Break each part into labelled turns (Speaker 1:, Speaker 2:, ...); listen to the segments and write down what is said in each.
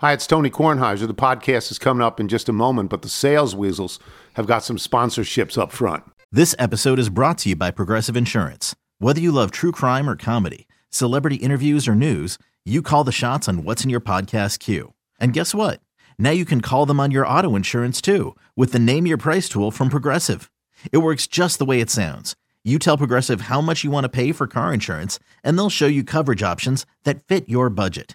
Speaker 1: Hi, it's Tony Kornheiser. The podcast is coming up in just a moment, but the sales weasels have got some sponsorships up front.
Speaker 2: This episode is brought to you by Progressive Insurance. Whether you love true crime or comedy, celebrity interviews or news, you call the shots on what's in your podcast queue. And guess what? Now you can call them on your auto insurance too with the Name Your Price tool from Progressive. It works just the way it sounds. You tell Progressive how much you want to pay for car insurance, and they'll show you coverage options that fit your budget.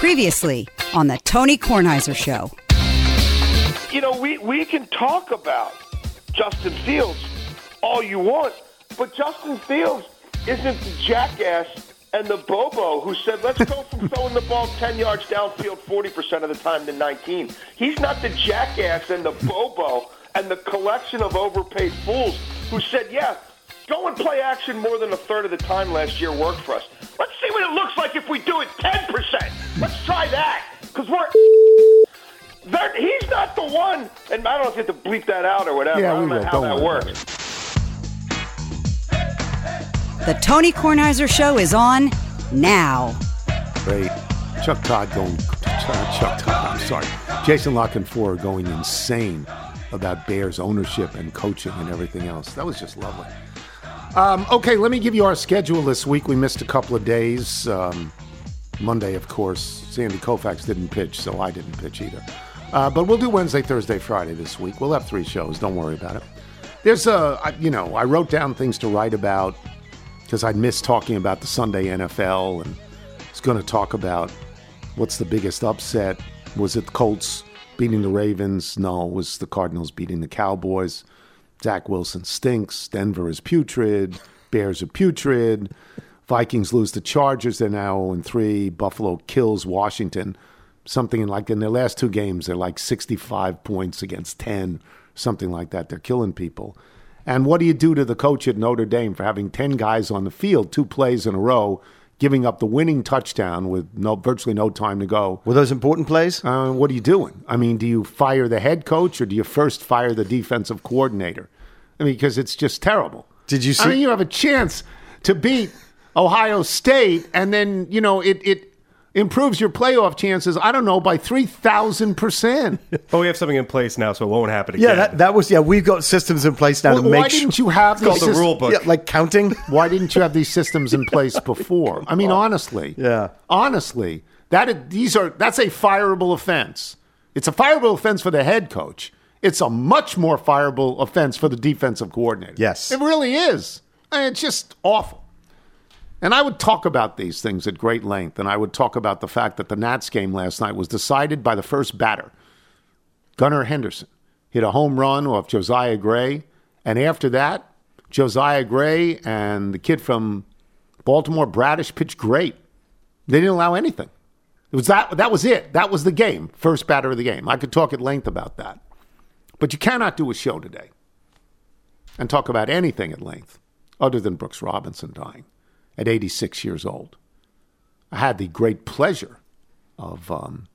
Speaker 3: Previously on the Tony Kornheiser Show.
Speaker 4: You know, we, we can talk about Justin Fields all you want, but Justin Fields isn't the jackass and the Bobo who said, let's go from throwing the ball 10 yards downfield 40% of the time to 19. He's not the jackass and the Bobo and the collection of overpaid fools who said, yeah, go and play action more than a third of the time last year worked for us. Let's see what it looks like if we do it 10%. Let's try that because we're. That, he's not the one, and I don't know if you have to bleep that out or whatever.
Speaker 1: Yeah,
Speaker 4: I don't
Speaker 1: we
Speaker 4: know
Speaker 1: will.
Speaker 4: how
Speaker 1: Don't
Speaker 4: that
Speaker 1: worry
Speaker 4: works.
Speaker 3: The Tony Kornheiser Show is on now.
Speaker 1: Great. Chuck Todd going, Chuck Todd, I'm sorry. Jason Lock and Four are going insane about Bears ownership and coaching and everything else. That was just lovely. Um, okay, let me give you our schedule this week. We missed a couple of days. Um, Monday, of course, Sandy Koufax didn't pitch, so I didn't pitch either. Uh, but we'll do Wednesday, Thursday, Friday this week. We'll have three shows. Don't worry about it. There's a, you know, I wrote down things to write about because I'd missed talking about the Sunday NFL and was going to talk about what's the biggest upset. Was it the Colts beating the Ravens? No, was the Cardinals beating the Cowboys. Zach Wilson stinks. Denver is putrid. Bears are putrid. Vikings lose the Chargers. They're now 0 3. Buffalo kills Washington. Something like in their last two games, they're like 65 points against 10, something like that. They're killing people. And what do you do to the coach at Notre Dame for having 10 guys on the field, two plays in a row, giving up the winning touchdown with no, virtually no time to go?
Speaker 5: Were those important plays?
Speaker 1: Uh, what are you doing? I mean, do you fire the head coach or do you first fire the defensive coordinator? I mean, because it's just terrible.
Speaker 5: Did you see?
Speaker 1: I mean, you have a chance to beat Ohio State, and then you know it it improves your playoff chances. I don't know by three thousand percent.
Speaker 6: But we have something in place now, so it won't happen again.
Speaker 5: Yeah, that, that was yeah. We've got systems in place now
Speaker 1: Well,
Speaker 5: to make
Speaker 1: why didn't you have
Speaker 6: It's called
Speaker 1: these
Speaker 6: the rule book.
Speaker 5: Yeah, like counting.
Speaker 1: Why didn't you have these systems in place before? I mean, honestly,
Speaker 5: Yeah.
Speaker 1: honestly, that is, these are that's a fireable offense. It's a fireable offense for the head coach. It's a much more fireable offense for the defensive coordinator.
Speaker 5: Yes.
Speaker 1: it really is. I mean, it's just awful. And I would talk about these things at great length, and I would talk about the fact that the Nats game last night was decided by the first batter. Gunnar Henderson hit a home run off Josiah Gray. And after that, Josiah Gray and the kid from Baltimore, Bradish, pitched great. They didn't allow anything. It was that, that was it. That was the game, first batter of the game. I could talk at length about that. But you cannot do a show today and talk about anything at length other than Brooks Robinson dying at 86 years old. I had the great pleasure of um,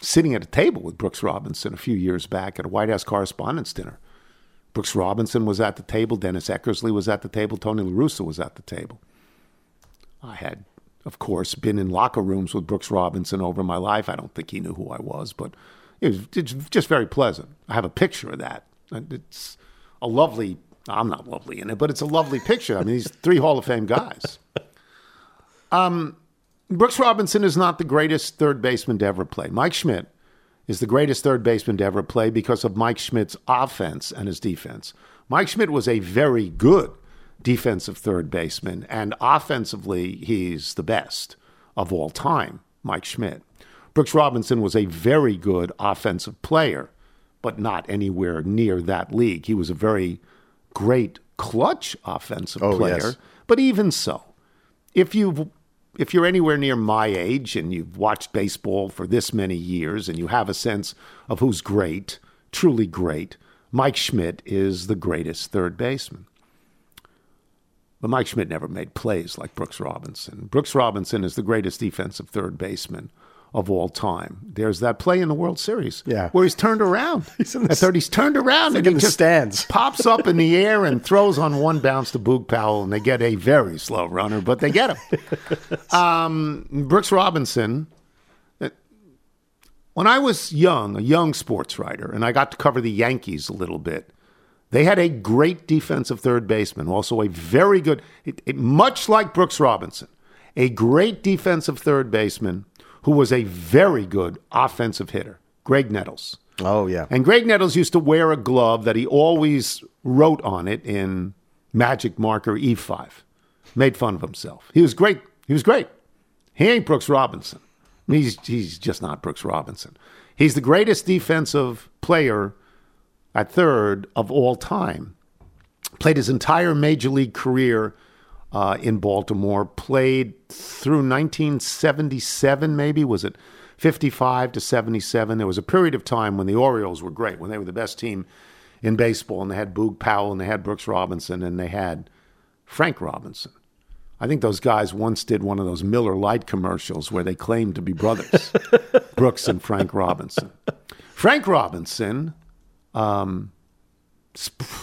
Speaker 1: sitting at a table with Brooks Robinson a few years back at a White House Correspondents' Dinner. Brooks Robinson was at the table, Dennis Eckersley was at the table, Tony La Russa was at the table. I had, of course, been in locker rooms with Brooks Robinson over my life. I don't think he knew who I was, but it was just very pleasant. I have a picture of that. It's a lovely, I'm not lovely in it, but it's a lovely picture. I mean, these three Hall of Fame guys. Um, Brooks Robinson is not the greatest third baseman to ever play. Mike Schmidt is the greatest third baseman to ever play because of Mike Schmidt's offense and his defense. Mike Schmidt was a very good defensive third baseman, and offensively, he's the best of all time, Mike Schmidt. Brooks Robinson was a very good offensive player, but not anywhere near that league. He was a very great clutch offensive
Speaker 5: Oh,
Speaker 1: player,
Speaker 5: yes.
Speaker 1: but even so, if you if you're anywhere near my age and you've watched baseball for this many years and you have a sense of who's great, truly great, Mike Schmidt is the greatest third baseman. But Mike Schmidt never made plays like Brooks Robinson. Brooks Robinson is the greatest defensive third baseman of all time. There's that play in the World Series
Speaker 5: Yeah.
Speaker 1: where he's turned around.
Speaker 5: He's in the-
Speaker 1: At he's turned around and he just
Speaker 5: stands.
Speaker 1: pops up in the air and throws on one bounce to Boog Powell, and they get a very slow runner, but they get him. um, Brooks Robinson. uh, When I was young, a young sports writer, and I got to cover the Yankees a little bit, they had a great defensive third baseman, also a very good, it, it- much like Brooks Robinson, a great defensive third baseman who was a very good offensive hitter, Graig Nettles.
Speaker 5: Oh yeah.
Speaker 1: And Graig Nettles used to wear a glove that he always wrote on it in magic marker E5. Made fun of himself. He was great. He was great. He ain't Brooks Robinson. He's, he's just not Brooks Robinson. He's the greatest defensive player at third of all time. Played his entire major league career uh, in Baltimore. Played through 1977, maybe was it 55 to 77? There was a period of time when the Orioles were great, when they were the best team in baseball, and they had Boog Powell, and they had Brooks Robinson, and they had Frank Robinson. I think those guys once did one of those Miller Lite commercials where they claimed to be brothers, Brooks and Frank Robinson. Frank Robinson, um,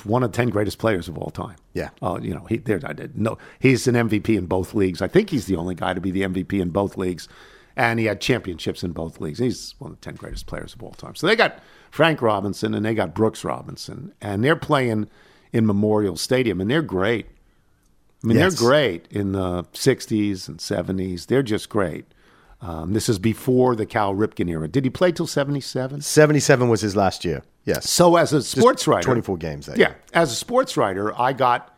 Speaker 1: one of the ten greatest players of all time.
Speaker 5: Yeah.
Speaker 1: Oh, you know, he there. I did no. He's an MVP in both leagues. I think he's the only guy to be the MVP in both leagues, and he had championships in both leagues. He's one of the ten greatest players of all time. So they got Frank Robinson and they got Brooks Robinson, and they're playing in Memorial Stadium, and they're great. I mean,
Speaker 5: Yes.
Speaker 1: they're great in the 60s and 70s. They're just great. Um, this is before the Cal Ripken era. Did he play till 77?
Speaker 5: Seventy-seven was his last year. Yes.
Speaker 1: So, as a sports writer,
Speaker 5: 24 games that
Speaker 1: Yeah,
Speaker 5: year.
Speaker 1: as a sports writer, I got.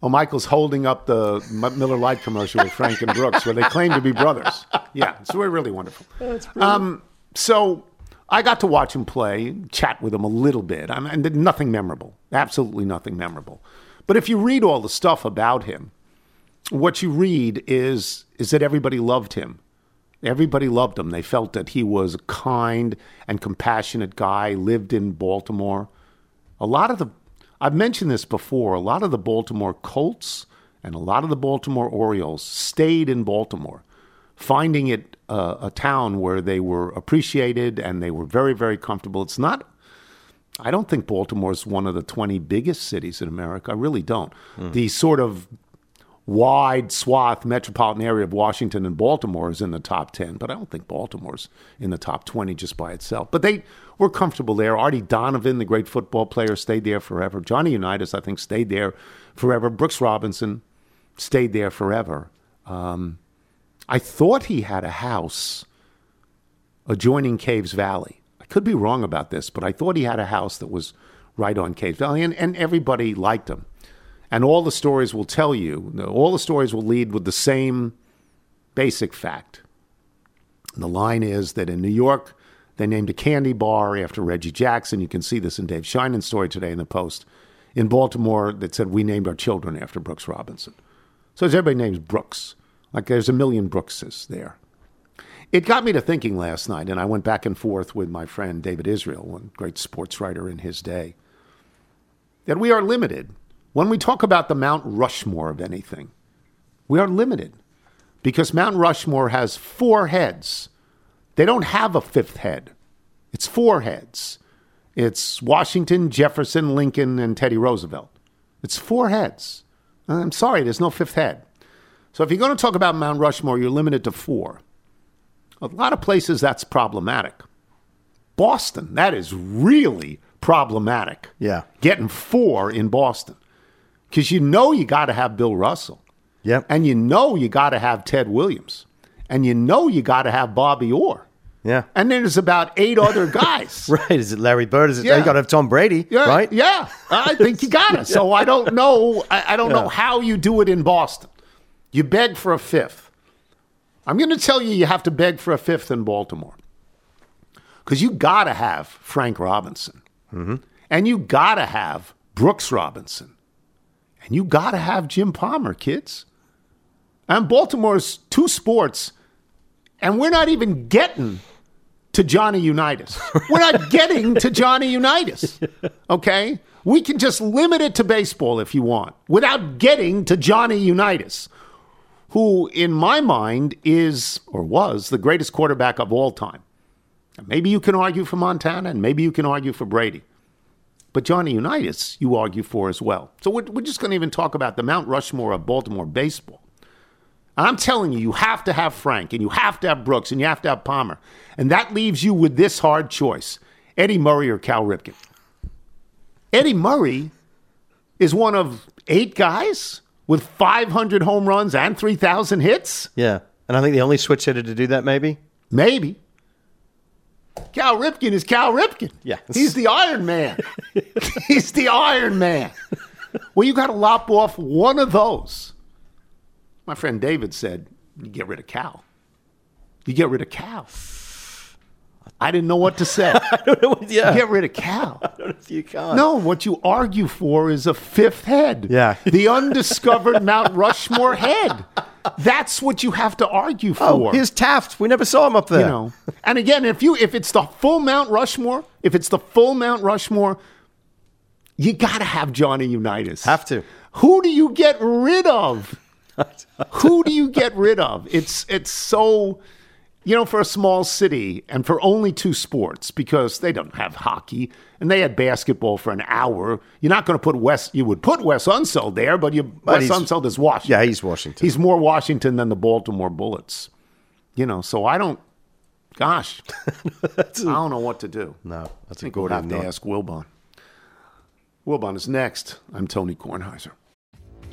Speaker 1: Oh, Michael's holding up the Miller Lite commercial with Frank and Brooks, where they claim to be brothers. Yeah, so we're really wonderful. Um, so I got to watch him play, chat with him a little bit, I mean, and nothing memorable. Absolutely nothing memorable. But if you read all the stuff about him, what you read is is that everybody loved him. Everybody loved him. They felt that he was a kind and compassionate guy, lived in Baltimore. A lot of the, I've mentioned this before, a lot of the Baltimore Colts and a lot of the Baltimore Orioles stayed in Baltimore, finding it uh, a town where they were appreciated and they were very, very comfortable. It's not I don't think Baltimore is one of the 20 biggest cities in America. I really don't. The sort of wide swath metropolitan area of Washington and Baltimore is in the top 10, but I don't think Baltimore's in the top 20 just by itself. But they were comfortable there. Artie Donovan, the great football player, stayed there forever. Johnny Unitas, I think, stayed there forever. Brooks Robinson stayed there forever. Um, I thought he had a house adjoining Caves Valley. I could be wrong about this, but I thought he had a house that was right on Caves Valley, and, and everybody liked him. And all the stories will tell you, all the stories will lead with the same basic fact. The line is that in New York, they named a candy bar after Reggie Jackson. You can see this in Dave Sheinin's story today in the Post. In Baltimore, that said, We named our children after Brooks Robinson. So everybody names Brooks. Like there's a million Brookses there. It got me to thinking last night, and I went back and forth with my friend David Israel, one great sports writer in his day, that we are limited. When we talk about the Mount Rushmore of anything, we are limited because Mount Rushmore has four heads. They don't have a fifth head, it's four heads. It's Washington, Jefferson, Lincoln, and Teddy Roosevelt. It's four heads. I'm sorry, there's no fifth head. So if you're going to talk about Mount Rushmore, you're limited to four. A lot of places that's problematic. Boston, that is really problematic.
Speaker 5: Yeah.
Speaker 1: Getting four in Boston. Because you know you got to have Bill Russell.
Speaker 5: Yep.
Speaker 1: And you know you got to have Ted Williams. And you know you got to have Bobby Orr.
Speaker 5: Yeah.
Speaker 1: And then there's about eight other guys.
Speaker 5: Right. Is it Larry Bird? Is it?
Speaker 1: Yeah.
Speaker 5: You got to have Tom Brady.
Speaker 1: Yeah,
Speaker 5: Right.
Speaker 1: Yeah, I think you got it. So I don't know. I, I don't know how you do it in Boston. You beg for a fifth. I'm going to tell you, you have to beg for a fifth in Baltimore because you got to have Frank Robinson, mm-hmm. and you got to have Brooks Robinson, and you got to have Jim Palmer, kids. And Baltimore's two sports, and we're not even getting to Johnny Unitas. We're not getting to Johnny Unitas. Okay? We can just limit it to baseball if you want without getting to Johnny Unitas, who, in my mind, is or was the greatest quarterback of all time. And maybe you can argue for Montana, and maybe you can argue for Brady. But Johnny Unitas, you argue for as well. So we're, we're just going to even talk about the Mount Rushmore of Baltimore baseball. And I'm telling you, you have to have Frank, and you have to have Brooks, and you have to have Palmer. And that leaves you with this hard choice Eddie Murray or Cal Ripken. Eddie Murray is one of eight guys with 500 home runs and 3,000 hits?
Speaker 5: Yeah. And I think the only switch hitter to do that, maybe.
Speaker 1: Maybe. Cal Ripken is Cal Ripken.
Speaker 5: Yes.
Speaker 1: He's the Iron Man. He's the Iron Man. Well, you got to lop off one of those. My friend David said, you get rid of Cal. You get rid of Cal. I didn't know what to say.
Speaker 5: yeah.
Speaker 1: Get rid of Cal.
Speaker 5: you can't.
Speaker 1: No, what you argue for is a fifth head.
Speaker 5: Yeah.
Speaker 1: The undiscovered Mount Rushmore head. That's what you have to argue oh, for.
Speaker 5: Oh, here's Taft. We never saw him up there.
Speaker 1: you know. And again, if you if it's the full Mount Rushmore, if it's the full Mount Rushmore, you got to have Johnny Unitas.
Speaker 5: Have to.
Speaker 1: Who do you get rid of? Who do you get rid of? It's it's so you know for a small city and for only two sports because they don't have hockey and they had basketball for an hour. You're not going to put Wes. You would put Wes Unseld there, but you Wes
Speaker 5: he's-
Speaker 1: Unseld is Washington.
Speaker 5: Yeah, he's Washington.
Speaker 1: He's more Washington than the Baltimore Bullets. You know, so I don't. Gosh, I don't know what to do.
Speaker 5: No,
Speaker 1: I
Speaker 5: that's a
Speaker 1: think we'll
Speaker 5: good
Speaker 1: have to ask Wilbon. Wilbon is next. I'm Tony Kornheiser.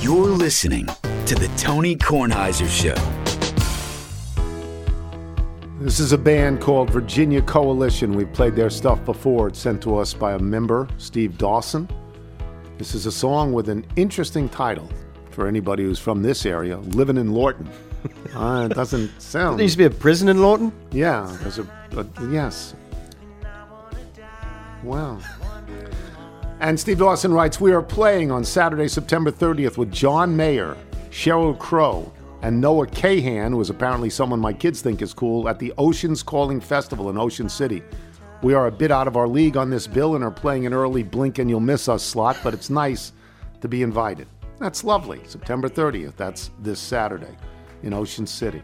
Speaker 7: You're listening to the Tony Kornheiser Show.
Speaker 1: This is a band called Virginia Coalition. We've played their stuff before. It's sent to us by a member, Steve Dawson. This is a song with an interesting title for anybody who's from this area, living in Lorton. Uh, it doesn't sound.
Speaker 5: There used to be a prison in Lorton?
Speaker 1: Yeah, there's a, a yes. Wow. And Steve Dawson writes, We are playing on Saturday, September 30th with John Mayer, Sheryl Crow, and Noah Kahan, who is apparently someone my kids think is cool, at the Oceans Calling Festival in Ocean City. We are a bit out of our league on this bill and are playing an early blink and you'll miss us slot, but it's nice to be invited. That's lovely. September 30th, that's this Saturday in Ocean City.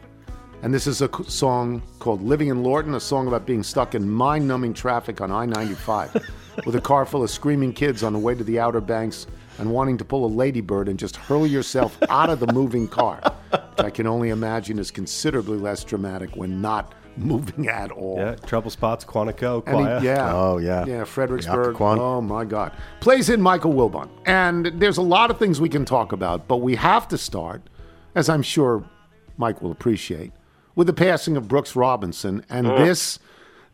Speaker 1: And this is a song called Living in Lorton, a song about being stuck in mind numbing traffic on I 95 with a car full of screaming kids on the way to the Outer Banks and wanting to pull a ladybird and just hurl yourself out of the moving car, which I can only imagine is considerably less dramatic when not moving at all.
Speaker 6: Yeah, trouble spots, Quantico,
Speaker 1: And he-
Speaker 6: Quia.
Speaker 1: yeah.
Speaker 5: Oh, yeah.
Speaker 1: Yeah, Fredericksburg.
Speaker 5: Occoquan.
Speaker 1: Oh, my God. Plays in Michael Wilbon. And there's a lot of things we can talk about, but we have to start, as I'm sure Mike will appreciate, with the passing of Brooks Robinson and this,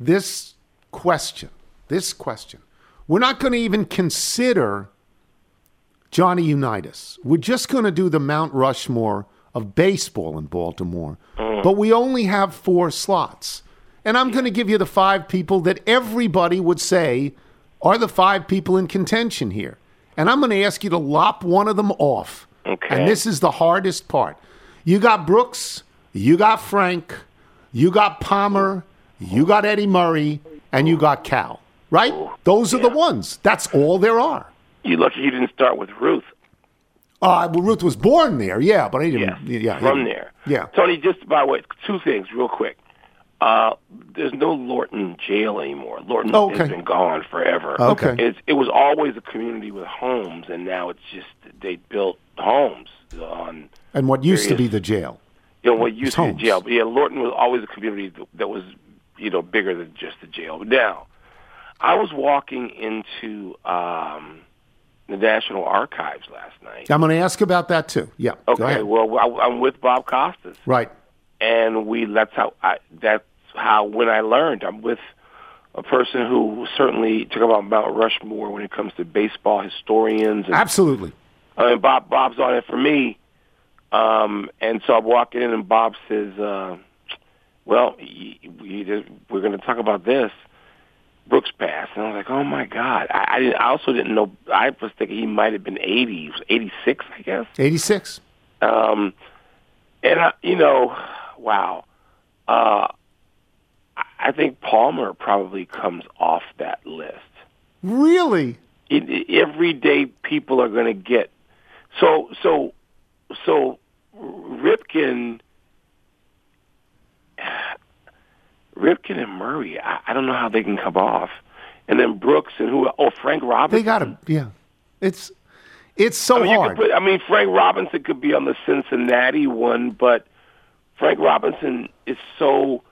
Speaker 1: this question. This question. We're not going to even consider Johnny Unitas. We're just going to do the Mount Rushmore of baseball in Baltimore. Mm. But we only have four slots. And I'm going to give you the five people that everybody would say are the five people in contention here. And I'm going to ask you to lop one of them off.
Speaker 4: Okay.
Speaker 1: And this is the hardest part. You got Brooks, you got Frank, you got Palmer, you got Eddie Murray, and you got Cal. Right? Those are the ones. That's all there are.
Speaker 4: You lucky you didn't start with Ruth.
Speaker 1: Uh, well, Ruth was born there, yeah, but I didn't.
Speaker 4: Yes,
Speaker 1: yeah,
Speaker 4: from
Speaker 1: yeah.
Speaker 4: there.
Speaker 1: Yeah.
Speaker 4: Tony, just by the way, two things real quick. Uh, there's no Lorton jail anymore. Lorton
Speaker 1: Oh, okay.
Speaker 4: has been gone forever.
Speaker 1: Okay.
Speaker 4: It's, it was always a community with homes, and now it's just they built homes on
Speaker 1: And what used to be the jail.
Speaker 4: you know what used to be the jail. But yeah, Lorton was always a community that, that was you know bigger than just the jail. But now, I was walking into um, the National Archives last night.
Speaker 1: I'm going to ask about that too. Yeah.
Speaker 4: Okay, well, I, I'm with Bob Costas.
Speaker 1: Right.
Speaker 4: and we that's how I that's how when I learned I'm with a person who certainly talk about Mount Rushmore when it comes to baseball historians and
Speaker 1: Absolutely.
Speaker 4: I mean, Bob Bob's on it for me. Um, and so I'm walking in and Bob says, uh, "Well, just- we're going to talk about this." Brooks passed, and I was like, "Oh my God!" I, I, didn't, I also didn't know. I was thinking he might have been 80, he was 86, I guess.
Speaker 1: 86.
Speaker 4: Um, and I, you know, wow. Uh, I- think Palmer probably comes off that list.
Speaker 1: Really?
Speaker 4: It, it, every day people are going to get so so so Ripken. Ripken and Murray, I, I don't know how they can come off, and then Brooks and who? Oh, Frank Robinson.
Speaker 1: They got him. yeah. It's it's so
Speaker 4: I mean,
Speaker 1: hard.
Speaker 4: put, I mean, Frank Robinson could be on the Cincinnati one, but Frank Robinson is so.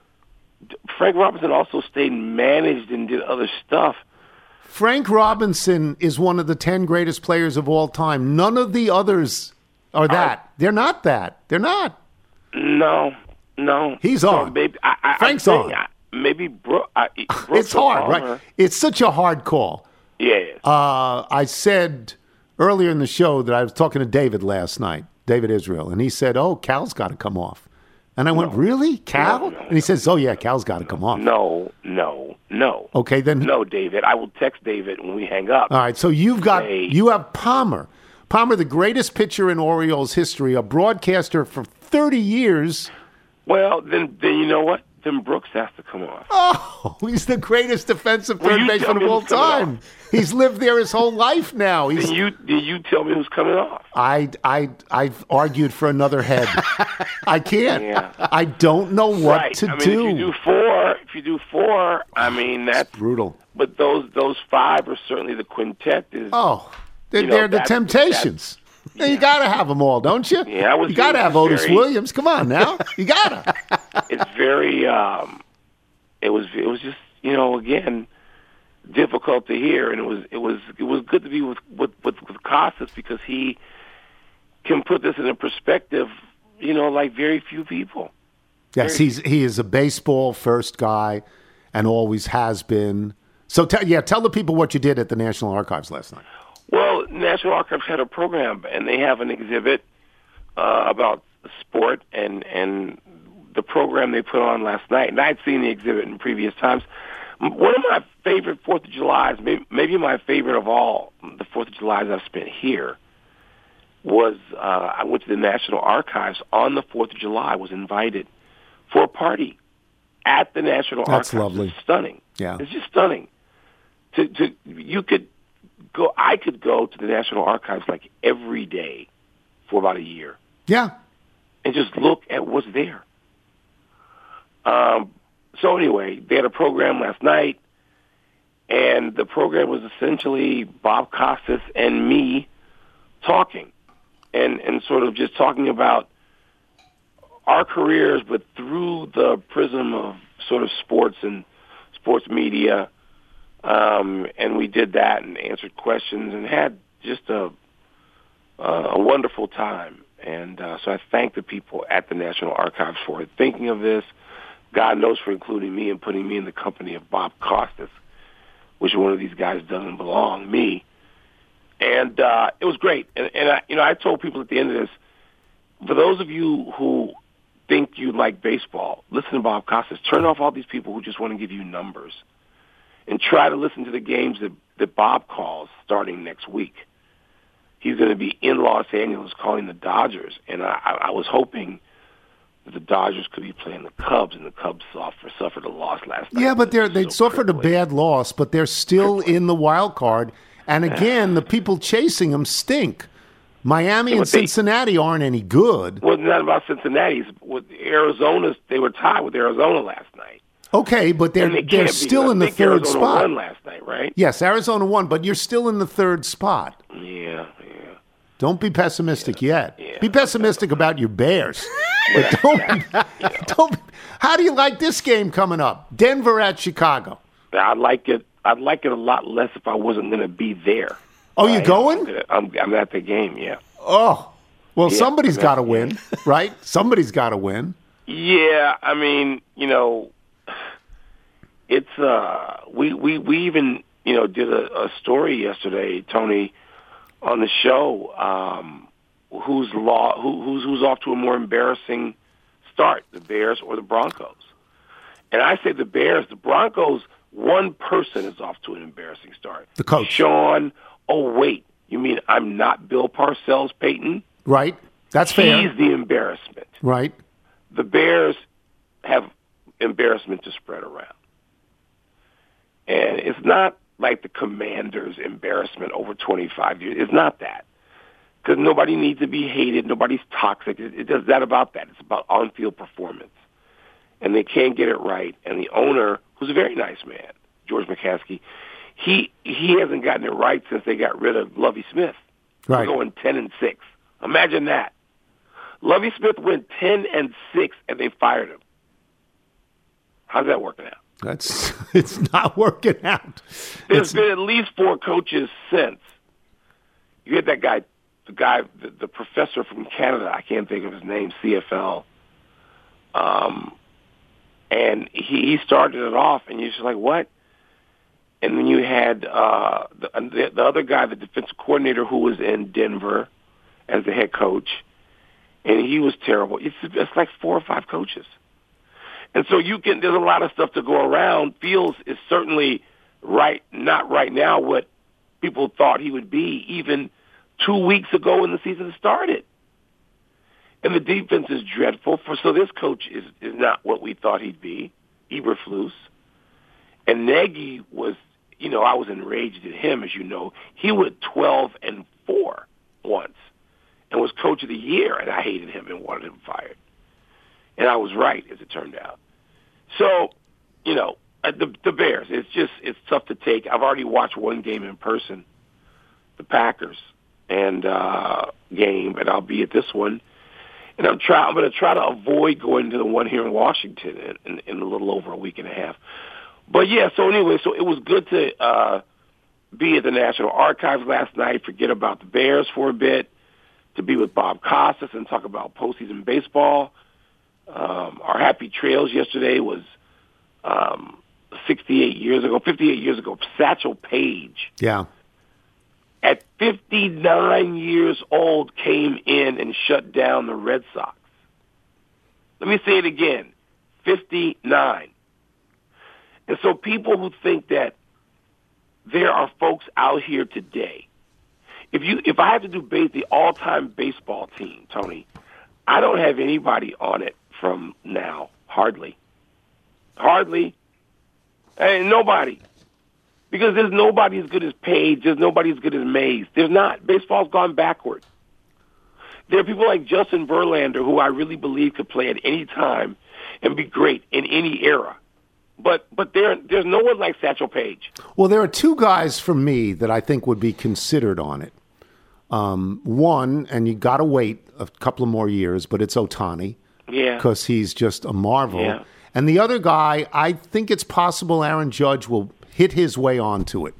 Speaker 4: Frank Robinson also stayed managed and did other stuff.
Speaker 1: Frank Robinson is one of the 10 greatest players of all time. None of the others are that. They're not that. They're not.
Speaker 4: No, no.
Speaker 1: He's
Speaker 4: So
Speaker 1: on.
Speaker 4: Maybe, I, I,
Speaker 1: Frank's on.
Speaker 4: I, maybe Bro- I,
Speaker 1: It's hard, right? It's such a hard call.
Speaker 4: Yeah.
Speaker 1: Uh, I said earlier in the show that I was talking to David last night, David Israel, and he said, "Oh, Cal's got to come off." And I went, "Really, Cal?" And he says, "Oh yeah, Cal's got to come off."
Speaker 4: No, no, no.
Speaker 1: Okay, then.
Speaker 4: No, David. I will text David when we hang up.
Speaker 1: All right, so you've got
Speaker 4: Say-
Speaker 1: you have Palmer, Palmer, the greatest pitcher in Orioles history, a broadcaster for thirty years.
Speaker 4: Well, then, then you know what? Then Brooks has to come on.
Speaker 1: Oh, he's the greatest defensive
Speaker 4: Well,
Speaker 1: third baseman of all time. He's lived there his whole life now. He's
Speaker 4: Then you, then you tell me who's coming off.
Speaker 1: I, I, I've argued for another head. I can't.
Speaker 4: Yeah.
Speaker 1: I don't know what
Speaker 4: right.
Speaker 1: to
Speaker 4: I mean,
Speaker 1: do.
Speaker 4: if you do four, if you do four, I mean that's
Speaker 1: brutal.
Speaker 4: But those those five are certainly the quintet. Is
Speaker 1: Oh, they're,
Speaker 4: You know,
Speaker 1: they're the Temptations. Yeah, You got to have them all, don't you?
Speaker 4: Yeah, I was
Speaker 1: You got to have Otis
Speaker 4: very-
Speaker 1: Williams. Come on now, you got to.
Speaker 4: it's very um it was it was just you know again difficult to hear and it was it was it was good to be with with with, with Costas because he can put this in a perspective you know like very few people
Speaker 1: Yes, he's he is a baseball first guy, and always has been. So tell yeah, tell the people what you did at the National Archives last night.
Speaker 4: Well National Archives had a program and they have an exhibit uh, about sport and and the program they put on last night and I'd seen the exhibit in previous times one of my favorite Fourth of July's, maybe, maybe my favorite of all, the Fourth of July's I've spent here, was uh, I went to the National Archives on the Fourth of July. Was invited for a party at the National
Speaker 1: That's
Speaker 4: Archives.
Speaker 1: lovely.
Speaker 4: It's stunning.
Speaker 1: Yeah.
Speaker 4: It's just stunning. To to you could go. I could go to the National Archives like every day for about a year
Speaker 1: Yeah,
Speaker 4: and just look at what's there. Um, so anyway, they had a program last night, and the program was essentially Bob Costas and me talking, and and sort of just talking about our careers, but through the prism of sort of sports and sports media. Um, and we did that and answered questions and had just a uh, a wonderful time. And uh, so I thank the people at the National Archives for thinking of this. God knows for including me and putting me in the company of Bob Costas, which one of these guys doesn't belong, me. And uh, it was great. And, and I, you know, I told people at the end of this, for those of you who think you like baseball, listen to Bob Costas. Turn off all these people who just want to give you numbers, and try to listen to the games that that Bob calls starting next week he's going to be in Los Angeles calling the Dodgers, and I, I was hoping that the Dodgers could be playing the Cubs, and the Cubs suffered suffered a loss last night.
Speaker 1: Yeah, but they're they suffered a bad loss, but they're still in the wild card. And again, the people chasing them stink. Miami
Speaker 4: Yeah,
Speaker 1: and
Speaker 4: but they-
Speaker 1: Cincinnati aren't any good.
Speaker 4: Well, not about Cincinnati. With Arizona, they were tied with Arizona last night.
Speaker 1: Okay, but they're
Speaker 4: they
Speaker 1: they're still in the third
Speaker 4: Arizona
Speaker 1: spot.
Speaker 4: Won last night, right?
Speaker 1: Yes, Arizona won, but you're still in the third spot.
Speaker 4: Yeah, yeah.
Speaker 1: Don't be pessimistic yet. Be pessimistic about your Bears. But don't, don't. How do you like this game coming up? Denver at Chicago.
Speaker 4: I'd like it. I'd like it a lot less if I wasn't going to be there.
Speaker 1: Oh, you going?
Speaker 4: I'm, I'm, at the game. Yeah.
Speaker 1: Oh, well,
Speaker 4: Yeah,
Speaker 1: somebody's got to win, right? Somebody's got to win.
Speaker 4: Yeah, I mean, you know, it's uh, we we we even you know did a, a story yesterday, Tony, on the show. Um, who's law? Who, who's who's off to a more embarrassing start, the Bears or the Broncos? And I say the Bears. The Broncos. One person is off to an embarrassing start.
Speaker 1: The coach.
Speaker 4: Sean. Oh wait, you mean I'm not Bill Parcells, Peyton?
Speaker 1: Right? That's fair.
Speaker 4: He's the embarrassment
Speaker 1: Right?
Speaker 4: the Bears have embarrassment to spread around. And it's not like the Commanders' embarrassment over 25 years. It's not that. Because nobody needs to be hated. Nobody's toxic. It, it is that about that. It's about on-field performance. And they can't get it right. And the owner, who's a very nice man, George McCaskey, he he hasn't gotten it right since they got rid of Lovie Smith.
Speaker 1: Right.
Speaker 4: Going 10 and 6. Imagine that. Lovie Smith went 10 and 6 and they fired him. How's that working out?
Speaker 1: That's it's not working out.
Speaker 4: There's been at least four coaches since. You had that guy, the guy, the, the professor from Canada. I can't think of his name. CFL. Um, and he, he started it off, and you're just like, what? And then you had uh, the, the, the other guy, the defensive coordinator, who was in Denver as the head coach, and he was terrible. It's, it's like four or five coaches. And so you can. There's a lot of stuff to go around. Fields is certainly right, not right now what people thought he would be, even two weeks ago when the season started. And the defense is dreadful. For so this coach is is not what we thought he'd be, Eberflus. And Nagy was, you know, I was enraged at him, as you know. He went 12 and four once, and was coach of the year, and I hated him and wanted him fired. And I was right, as it turned out. So, you know, uh, the the Bears. It's just it's tough to take. I've already watched one game in person, the Packers and uh, game, and I'll be at this one. And I'm try I'm going to try to avoid going to the one here in Washington in, in, in a little over a week and a half. But yeah, so anyway, so it was good to uh, be at the National Archives last night. Forget about the Bears for a bit. To be with Bob Costas and talk about postseason baseball. Um, our happy trails yesterday was um, 68 years ago, 58 years ago. Satchel Paige,
Speaker 1: Yeah.
Speaker 4: at 59 years old, came in and shut down the Red Sox. Let me say it again, 59. And so people who think that there are folks out here today, if you if I have to do the all-time baseball team, Tony, I don't have anybody on it from now, hardly, hardly, and nobody, because there's nobody as good as Paige, there's nobody as good as Mays. There's not. Baseball's gone backwards. There are people like Justin Verlander who I really believe could play at any time and be great in any era. But but there there's no one like Satchel Paige.
Speaker 1: Well, there are two guys for me that I think would be considered on it. Um, one, and you got to wait a couple of more years, but it's Ohtani
Speaker 4: Yeah.
Speaker 1: because he's just a marvel.
Speaker 4: Yeah.
Speaker 1: And the other guy, I think it's possible Aaron Judge will hit his way onto it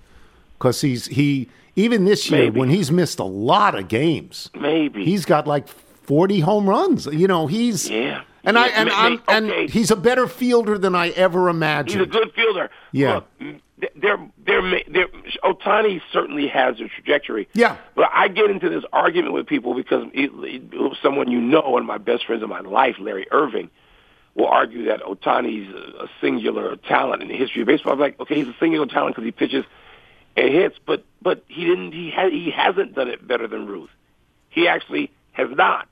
Speaker 1: because he's he even this year
Speaker 4: Maybe.
Speaker 1: when he's missed a lot of games,
Speaker 4: Maybe.
Speaker 1: he's got like forty home runs. You know, he's
Speaker 4: Yeah.
Speaker 1: and I
Speaker 4: Yeah,
Speaker 1: and
Speaker 4: ma-
Speaker 1: I'm
Speaker 4: okay.
Speaker 1: and he's a better fielder than I ever imagined.
Speaker 4: He's a good fielder.
Speaker 1: Yeah.
Speaker 4: Look, they're, they're, they're, Ohtani certainly has a trajectory.
Speaker 1: Yeah.
Speaker 4: But I get into this argument with people because it, it, someone you know, one of my best friends in my life, Larry Irving, will argue that Ohtani's a, a singular talent in the history of baseball. I'm like, okay, he's a singular talent because he pitches and hits, but but he didn't. He ha- he hasn't done it better than Ruth. He actually has not,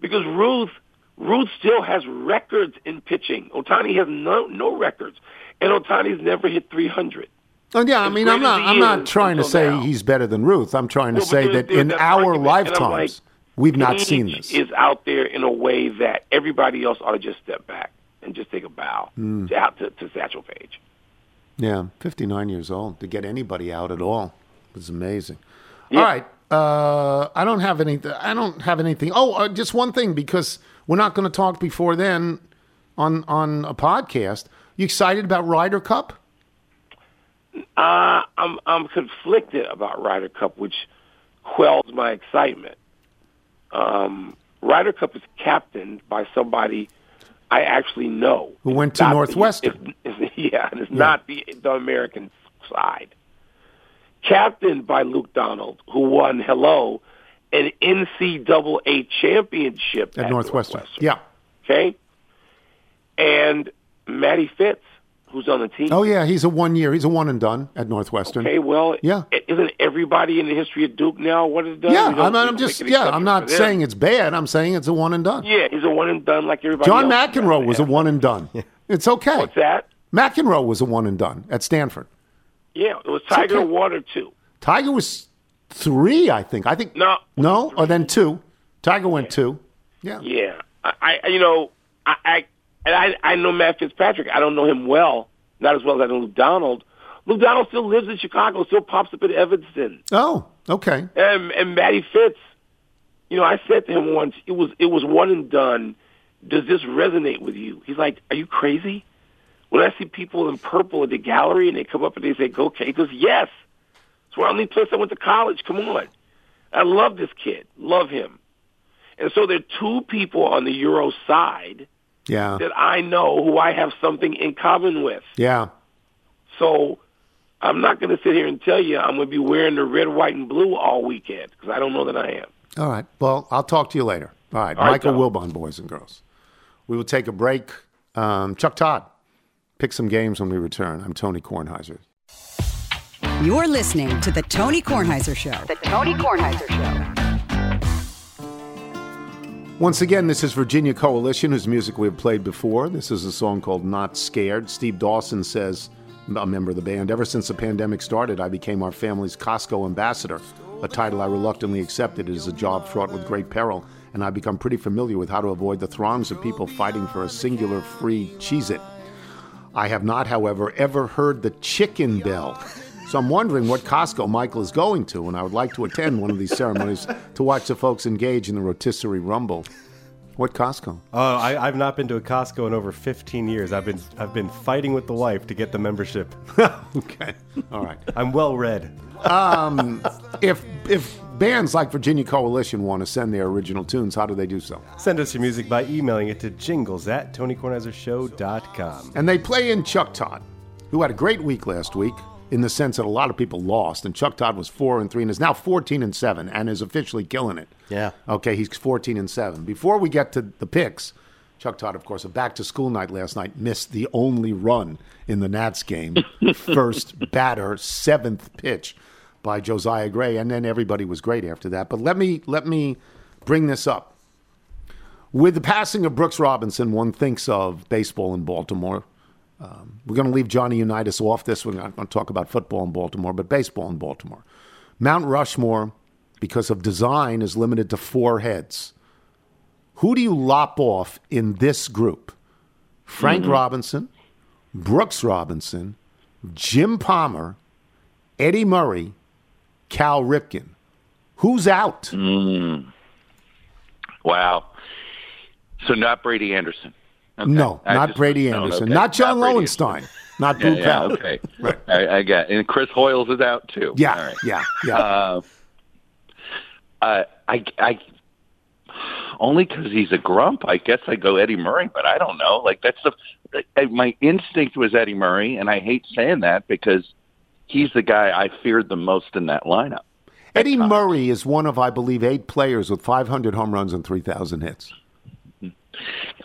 Speaker 4: because Ruth Ruth still has records in pitching. Otani has no no records, and Ohtani's never hit 300.
Speaker 1: Oh, yeah, I mean, I'm not. I'm not trying to say
Speaker 4: now.
Speaker 1: he's better than Ruth. I'm trying to
Speaker 4: but
Speaker 1: say that in our
Speaker 4: and like,
Speaker 1: lifetimes, we've not seen this.
Speaker 4: Is out there in a way that everybody else ought to just step back and just take a bow
Speaker 1: Mm.
Speaker 4: to, out to, to Satchel Paige.
Speaker 1: Yeah, 59 years old to get anybody out at all was amazing. All right, uh, I don't have any. I don't have anything. Oh, uh, just one thing because we're not going to talk before then on on a podcast. You excited about Ryder Cup?
Speaker 4: Uh, I'm I'm conflicted about Ryder Cup, which quells my excitement. Um, Ryder Cup is captained by somebody I actually know.
Speaker 1: Who went to
Speaker 4: Not the-
Speaker 1: Northwestern?
Speaker 4: it's- yeah, and it's not the the American side. Captained by Luke Donald, who won hello an NCAA championship
Speaker 1: At,
Speaker 4: at,
Speaker 1: Northwestern. Yeah.
Speaker 4: Okay, and Matty Fitz, who's on the team.
Speaker 1: Oh yeah, he's a one year. He's a one and done at Northwestern.
Speaker 4: Okay, well,
Speaker 1: Yeah.
Speaker 4: isn't everybody in the history of Duke now what is done?
Speaker 1: Yeah, I'm, I'm
Speaker 4: don't
Speaker 1: just yeah. I'm not saying it's bad. I'm saying it's a one and done.
Speaker 4: Yeah, he's a one and done like everybody.
Speaker 1: John
Speaker 4: else.
Speaker 1: McEnroe was a one and done. It's okay.
Speaker 4: What's that?
Speaker 1: McEnroe was a one and done at Stanford.
Speaker 4: Yeah, it was Tiger
Speaker 1: okay.
Speaker 4: one or two.
Speaker 1: Tiger was three, I think. I think
Speaker 4: No,
Speaker 1: no, or then two. Tiger went two. Yeah.
Speaker 4: yeah. I, I you know, I, I and I, I know Matt Fitzpatrick. I don't know him well, not as well as I know Luke Donald. Luke Donald still lives in Chicago, still pops up at Evanston.
Speaker 1: Oh, okay.
Speaker 4: And, and Matty Fitz, you know, I said to him once, it was it was one and done. Does this resonate with you? He's like, Are you crazy? When I see people in purple at the gallery and they come up and they say, Go, okay, he goes, Yes. It's where I only place I went to college. Come on. I love this kid. Love him. And so there are two people on the Euro side
Speaker 1: Yeah.
Speaker 4: that I know who I have something in common with.
Speaker 1: Yeah.
Speaker 4: So I'm not going to sit here and tell you I'm going to be wearing the red, white, and blue all weekend because I don't know that I am.
Speaker 1: All right. Well, I'll talk to you later. All right.
Speaker 4: All right,
Speaker 1: Michael
Speaker 4: Tom.
Speaker 1: Wilbon, boys and girls. We will take a break. Um, Chuck Todd, pick some games when we return. I'm Tony Kornheiser.
Speaker 3: You're listening to The Tony Kornheiser Show.
Speaker 8: The Tony Kornheiser Show.
Speaker 1: Once again, this is Virginia Coalition, whose music we have played before. This is a song called Not Scared. Steve Dawson says, a member of the band, ever since the pandemic started, I became our family's Costco ambassador, a title I reluctantly accepted. as a job fraught with great peril, and I've become pretty familiar with how to avoid the throngs of people fighting for a singular free Cheez It. I have not, however, ever heard the chicken bell. So I'm wondering what Costco Michael is going to, and I would like to attend one of these ceremonies to watch the folks engage in the rotisserie rumble. What Costco?
Speaker 6: Oh, I, I've not been to a Costco in over 15 years. I've been I've been fighting with the wife to get the membership.
Speaker 1: okay, all right.
Speaker 6: I'm well read.
Speaker 1: Um, if if bands like Virginia Coalition want to send their original tunes, how do they do so?
Speaker 6: Send us your music by emailing it to jingles at tonykornheisershow.com.
Speaker 1: And they play in Chuck Todd, who had a great week last week in the sense that a lot of people lost, and Chuck Todd was four and three and is now fourteen and seven and is officially killing it.
Speaker 5: Yeah.
Speaker 1: Okay, he's fourteen and seven. Before we get to the picks, Chuck Todd, of course, a back to school night last night, missed the only run in the Nats game. First batter, seventh pitch by Josiah Gray, and then everybody was great after that. But let me let me bring this up. With the passing of Brooks Robinson, one thinks of baseball in Baltimore. Um, we're going to leave Johnny Unitas off this. We're not going to talk about football in Baltimore, but baseball in Baltimore. Mount Rushmore, because of design, is limited to four heads. Who do you lop off in this group? Frank
Speaker 9: Mhm.
Speaker 1: Robinson, Brooks Robinson, Jim Palmer, Eddie Murray, Cal Ripken. Who's out?
Speaker 9: Mm. Wow. So not Brady Anderson. Okay.
Speaker 1: No,
Speaker 9: I
Speaker 1: not Brady Anderson.
Speaker 9: okay.
Speaker 1: Not John
Speaker 9: Brady
Speaker 1: Lowenstein. Not
Speaker 9: Yeah,
Speaker 1: Boo
Speaker 9: yeah,
Speaker 1: Powell.
Speaker 9: okay. I, I got and Chris Hoiles is out too.
Speaker 1: Yeah,
Speaker 9: All right.
Speaker 1: yeah, yeah.
Speaker 9: Uh, uh, I, I, only because he's a grump. I guess I go Eddie Murray, but I don't know. Like that's the my instinct was Eddie Murray, and I hate saying that because he's the guy I feared the most in that lineup.
Speaker 1: Eddie Murray is one of, I believe, eight players with 500 home runs and 3,000 hits.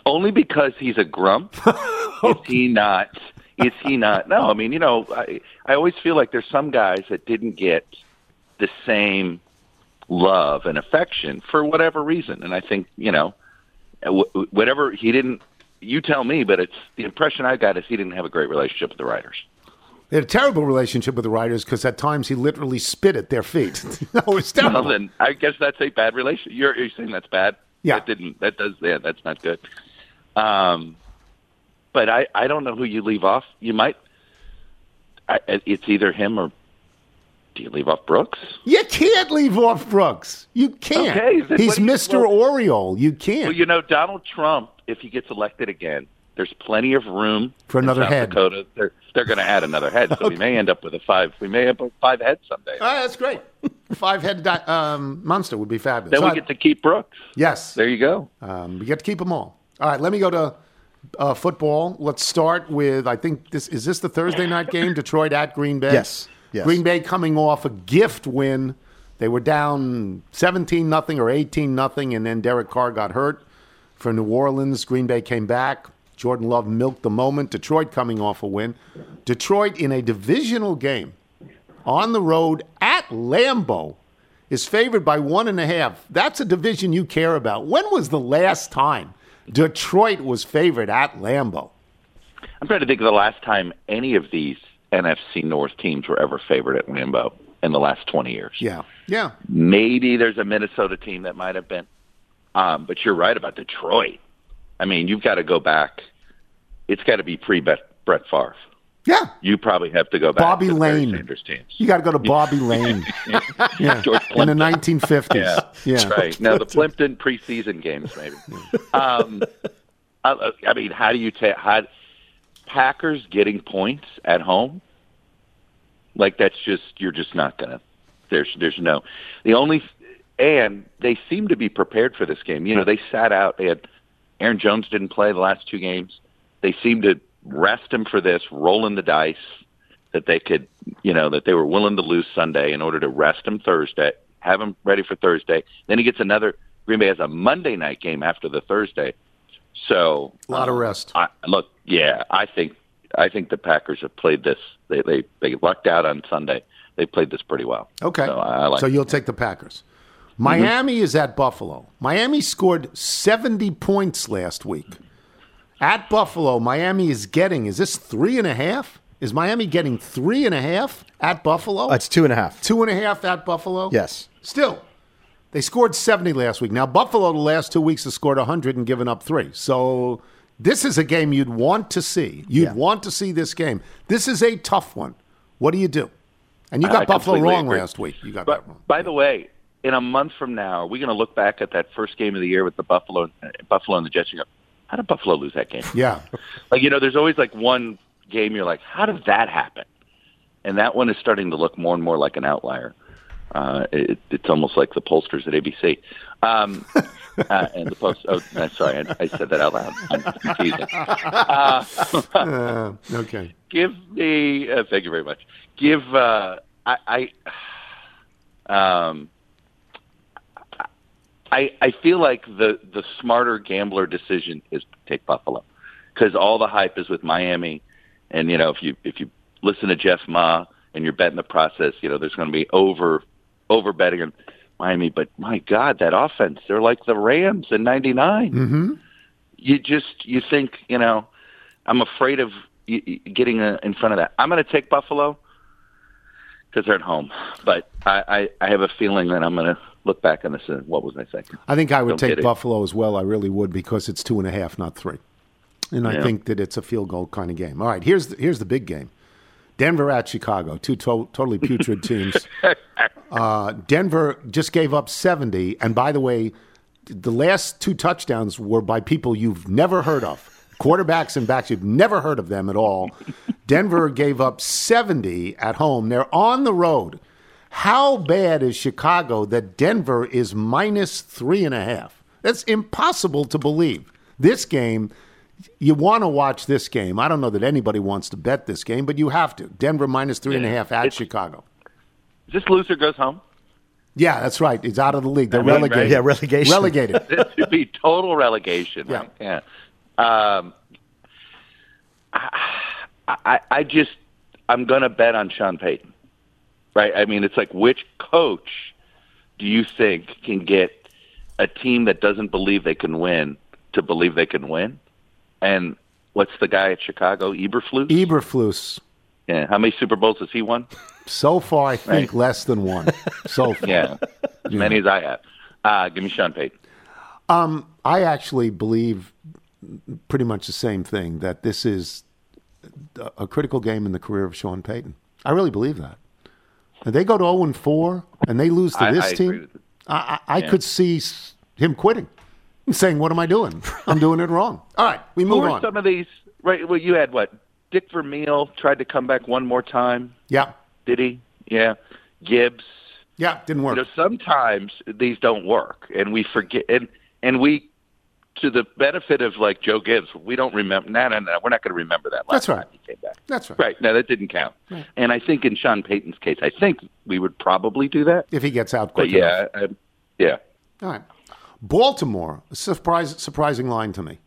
Speaker 9: Only because he's a grump. Is he not? is he not? No, I mean, you know, I I always feel like there's some guys that didn't get the same love and affection for whatever reason, and I think you know, wh- whatever he didn't. You tell me, but it's the impression I got is he didn't have a great relationship with the writers.
Speaker 1: They had a terrible relationship with the writers because at times he literally spit at their feet. no, it's terrible.
Speaker 9: Well, then I guess that's a bad relation. You're, you're saying that's bad?
Speaker 1: Yeah.
Speaker 9: That didn't. That does. Yeah, that's not good. Um, but I I don't know who you leave off. You might. I, it's either him or. Do you leave off Brooks?
Speaker 1: You can't leave off Brooks. You can't.
Speaker 9: Okay,
Speaker 1: He's
Speaker 9: what do you-
Speaker 1: Mr. Oriole. You can't.
Speaker 9: Well, you know Donald Trump. If he gets elected again, there's plenty of room
Speaker 1: For another head.
Speaker 9: Dakota. They're they're going to add another head, so we may end up with a five. We may have five heads someday.
Speaker 1: Ah, that's great. Five head um, monster would be fabulous.
Speaker 9: Then
Speaker 1: All
Speaker 9: we
Speaker 1: right.
Speaker 9: get to keep Brooks.
Speaker 1: Yes.
Speaker 9: There you go.
Speaker 1: Um, we get to keep them all. All right, let me go to uh, football. Let's start with I think this is this the Thursday night game, Detroit at Green Bay.
Speaker 5: Yes, yes.
Speaker 1: Green Bay coming off a gift win. They were down seventeen nothing or eighteen nothing, and then Derek Carr got hurt for New Orleans. Green Bay came back. Jordan Love milked the moment. Detroit coming off a win. Detroit in a divisional game on the road at Lambeau is favored by one and a half. That's a division you care about. When was the last time Detroit was favored at Lambeau?
Speaker 9: I'm trying to think of the last time any of these NFC North teams were ever favored at Lambeau in the last 20 years.
Speaker 1: Yeah. Yeah.
Speaker 9: Maybe there's a Minnesota team that might have been. Um, but you're right about Detroit. I mean, you've got to go back. It's got to be pre Brett Favre.
Speaker 1: Yeah.
Speaker 9: You probably have to go back
Speaker 1: Bobby
Speaker 9: to the
Speaker 1: Layne.
Speaker 9: Sanders teams.
Speaker 1: You got to go to Bobby Layne. yeah.
Speaker 9: George
Speaker 1: In the 1950s.
Speaker 9: Yeah,
Speaker 1: Yeah.
Speaker 9: that's right. Now the Plimpton preseason games, maybe. um, I, I mean, how do you take how Packers getting points at home? Like that's just you're just not gonna. There's there's no. The only and they seem to be prepared for this game. You know, they sat out. They had Aaron Jones didn't play the last two games. They seemed to rest him for this, rolling the dice that they could, you know, that they were willing to lose Sunday in order to rest him Thursday, have him ready for Thursday. Then he gets another. Green Bay has a Monday night game after the Thursday, so
Speaker 1: A lot of
Speaker 9: um,
Speaker 1: rest.
Speaker 9: I, look, yeah, I think I think the Packers have played this. They they they lucked out on Sunday. They played this pretty well.
Speaker 1: Okay.
Speaker 9: so like.
Speaker 1: so you'll take the Packers. Miami is at Buffalo. Miami scored 70 points last week. At Buffalo, Miami is getting, is this three and a half? Is Miami getting three and a half at Buffalo?
Speaker 5: That's two and a half.
Speaker 1: Two and a half at Buffalo?
Speaker 5: Yes.
Speaker 1: Still, they scored 70 last week. Now, Buffalo, the last two weeks, has scored 100 and given up three. So this is a game you'd want to see. You'd
Speaker 5: Yeah.
Speaker 1: want to see this game. This is a tough one. What do you do? And you got
Speaker 9: I
Speaker 1: Buffalo wrong
Speaker 9: agree.
Speaker 1: last week. You got
Speaker 9: But
Speaker 1: that wrong.
Speaker 9: by the way, in a month from now, are we going to look back at that first game of the year with the Buffalo, Buffalo and the Jets and go, how did Buffalo lose that game?
Speaker 1: Yeah.
Speaker 9: Like you know, there's always like one game you're like, how did that happen? And that one is starting to look more and more like an outlier. Uh, it, it's almost like the pollsters at ABC. Um, uh, and the post. Oh, sorry, I, I said that out loud. I'm teasing. Uh,
Speaker 1: Uh, okay.
Speaker 9: give me. Uh, thank you very much. Give. Uh, I. I um. I I feel like the the smarter gambler decision is to take Buffalo because all the hype is with Miami, and you know if you if you listen to Jeff Ma and you're betting the process, you know there's going to be over over betting on Miami. But my God, that offense, they're like the Rams in '99
Speaker 1: Mm-hmm.
Speaker 9: you just you think you know I'm afraid of getting uh in front of that. I'm going to take Buffalo because they're at home, but I, I I have a feeling that I'm going to look back on this and what was I thinking?
Speaker 1: I think I would
Speaker 9: Don't
Speaker 1: take. Buffalo as well. I really would because it's two and a half, not three. And I think that it's a field goal kind of game. All right, here's the, here's the big game: Denver at Chicago, two to- totally putrid teams. Uh, Denver just gave up seventy, and by the way, the last two touchdowns were by people you've never heard of. Quarterbacks and backs, you've never heard of them at all. Denver gave up 70 at home. They're on the road. How bad is Chicago that Denver is minus three and a half? That's impossible to believe. This game, you want to watch this game. I don't know that anybody wants to bet this game, but you have to. Denver minus three and a half at Chicago.
Speaker 9: This loser goes home.
Speaker 1: Yeah, that's right. It's out of the league. They're
Speaker 9: I mean,
Speaker 1: relegated.
Speaker 9: right?
Speaker 5: Yeah, relegation.
Speaker 1: Relegated.
Speaker 9: This should be total relegation. Right? Yeah. Um, I, I, I just I'm going to bet on Sean Payton. Right? I mean, it's like which coach do you think can get a team that doesn't believe they can win to believe they can win? And what's the guy at Chicago, Eberflus?
Speaker 1: Eberflus.
Speaker 9: Yeah, how many Super Bowls has he won?
Speaker 1: So far, I think
Speaker 9: Right.
Speaker 1: less than one. So far.
Speaker 9: Yeah, as many as I have. Uh, give me Sean Payton.
Speaker 1: Um, I actually believe pretty much the same thing that this is a critical game in the career of Sean Payton. I really believe that. If they go to 0 and 4 and they lose to
Speaker 9: I-
Speaker 1: this
Speaker 9: I agree
Speaker 1: team, I, I, I
Speaker 9: Yeah.
Speaker 1: could see him quitting, saying, "What am I doing? I'm doing it wrong." All right, we move
Speaker 9: Who are
Speaker 1: on.
Speaker 9: some of these? Right. Well, you had what? Dick Vermeil tried to come back one more time.
Speaker 1: Yeah,
Speaker 9: Did he? Yeah. Gibbs.
Speaker 1: yeah, didn't work.
Speaker 9: You know, sometimes these don't work, and we forget. And and we, to the benefit of like Joe Gibbs, we don't remember. No, no, no. We're not going to remember that. Last
Speaker 1: That's right.
Speaker 9: Time he came back.
Speaker 1: That's right.
Speaker 9: Right. No, that didn't count.
Speaker 1: Right.
Speaker 9: And I think in Sean Payton's case, I think we would probably do that.
Speaker 1: If he gets out
Speaker 9: But
Speaker 1: quick enough.
Speaker 9: yeah, I, yeah.
Speaker 1: All right. Baltimore, surprise, surprising line to me.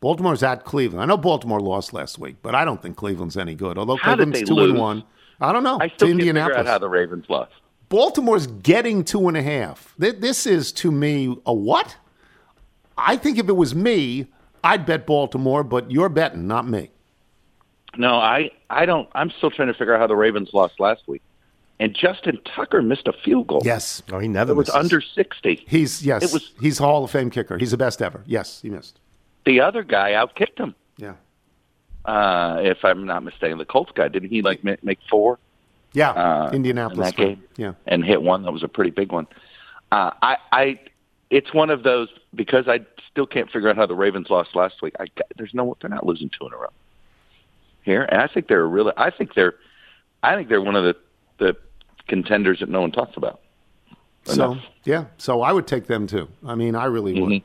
Speaker 1: Baltimore's at Cleveland. I know Baltimore lost last week, but I don't think Cleveland's any good. Although
Speaker 9: How
Speaker 1: Cleveland's two
Speaker 9: lose?
Speaker 1: and one. I don't know.
Speaker 9: I still
Speaker 1: to
Speaker 9: can't figure
Speaker 1: Indianapolis.
Speaker 9: out how the Ravens lost.
Speaker 1: Baltimore's getting two and a half. This is to me a what? I think if it was me, I'd bet Baltimore, but you're betting, not me.
Speaker 9: No, I, I don't. I'm still trying to figure out how the Ravens lost last week. And Justin Tucker missed a field goal.
Speaker 1: Yes.
Speaker 5: Oh, he never
Speaker 9: It was under sixty.
Speaker 1: He's yes.
Speaker 9: It was-
Speaker 1: he's a Hall of Fame kicker. He's the best ever. Yes, he missed.
Speaker 9: The other guy outkicked him.
Speaker 1: Yeah.
Speaker 9: Uh, if I'm not mistaken, the Colts guy didn't he like make four?
Speaker 1: Yeah.
Speaker 9: Uh,
Speaker 1: Indianapolis.
Speaker 9: in that game.
Speaker 1: Yeah.
Speaker 9: and hit one that was a pretty big one. Uh, I, I, it's one of those because I still can't figure out how the Ravens lost last week. I, there's no, they're not losing two in a row here, and I think they're really, I think they're, I think they're one of the the contenders that no one talks about.
Speaker 1: So
Speaker 9: Enough.
Speaker 1: yeah, so I would take them too. I mean, I really would.
Speaker 9: Mhm.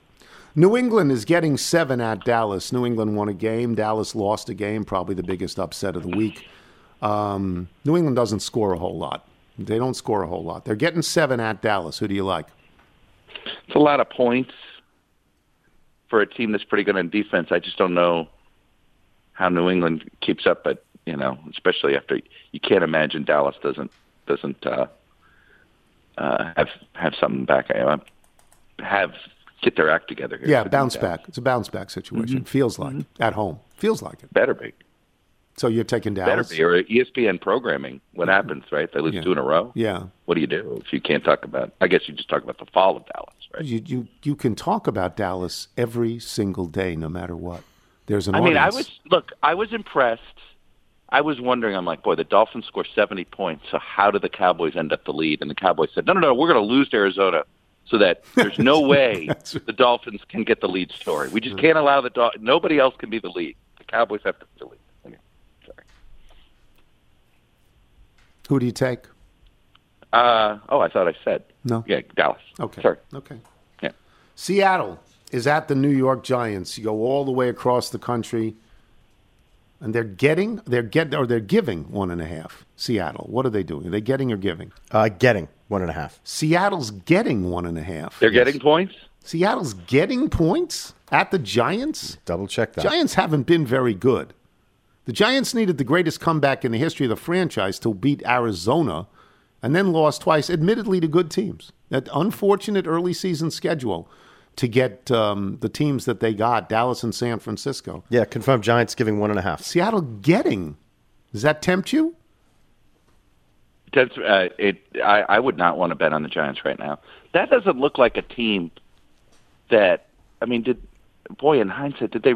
Speaker 1: New England is getting seven at Dallas. New England won a game. Dallas lost a game. Probably the biggest upset of the week. Um, New England doesn't score a whole lot. They don't score a whole lot. They're getting seven at Dallas. Who do you like?
Speaker 9: It's a lot of points for a team that's pretty good on defense. I just don't know how New England keeps up, but you know, especially after you can't imagine Dallas doesn't doesn't uh, uh, have have something back. I have get their act together here.
Speaker 1: Yeah, bounce back. It's a bounce back situation.
Speaker 9: Mhm.
Speaker 1: Feels like at home. Feels like it.
Speaker 9: Better be.
Speaker 1: So you're taking
Speaker 9: Better
Speaker 1: Dallas.
Speaker 9: be. Or ESPN programming. What happens, right? They lose
Speaker 1: Yeah.
Speaker 9: two in a row.
Speaker 1: Yeah.
Speaker 9: What do you do if you can't talk about? I guess you just talk about the fall of Dallas, right?
Speaker 1: You, you you can talk about Dallas every single day, no matter what. There's an
Speaker 9: I mean, I was look. I was impressed. I was wondering. I'm like, boy, the Dolphins score 70 points. So how did the Cowboys end up the lead? And the Cowboys said, no, no, no, we're going to lose to Arizona, so that there's no way the Dolphins can get the lead story. We just can't allow the Dol- nobody else can be the lead. The Cowboys have to be the lead. Okay.
Speaker 1: Who do you take?
Speaker 9: Uh, oh, I thought I said
Speaker 1: No.
Speaker 9: Yeah, Dallas.
Speaker 1: Okay.
Speaker 9: Sorry.
Speaker 1: Okay.
Speaker 9: Yeah.
Speaker 1: Seattle is at the New York Giants. You go all the way across the country, and they're getting, they're get, or they're giving one and a half. Seattle. What are they doing? Are they getting or giving?
Speaker 5: Uh, getting one and a half.
Speaker 1: Seattle's getting one and a half.
Speaker 9: They're getting points.
Speaker 1: Seattle's getting points at the Giants.
Speaker 5: Double check that.
Speaker 1: Giants haven't been very good. The Giants needed the greatest comeback in the history of the franchise to beat Arizona and then lost twice, admittedly to good teams. That unfortunate early season schedule to get um, the teams that they got, Dallas and San Francisco.
Speaker 5: Yeah, confirmed Giants giving one and a half.
Speaker 1: Seattle getting. Does that tempt you?
Speaker 9: That's uh, it. I, I would not want to bet on the Giants right now. That doesn't look like a team that. I mean, did boy in hindsight did they?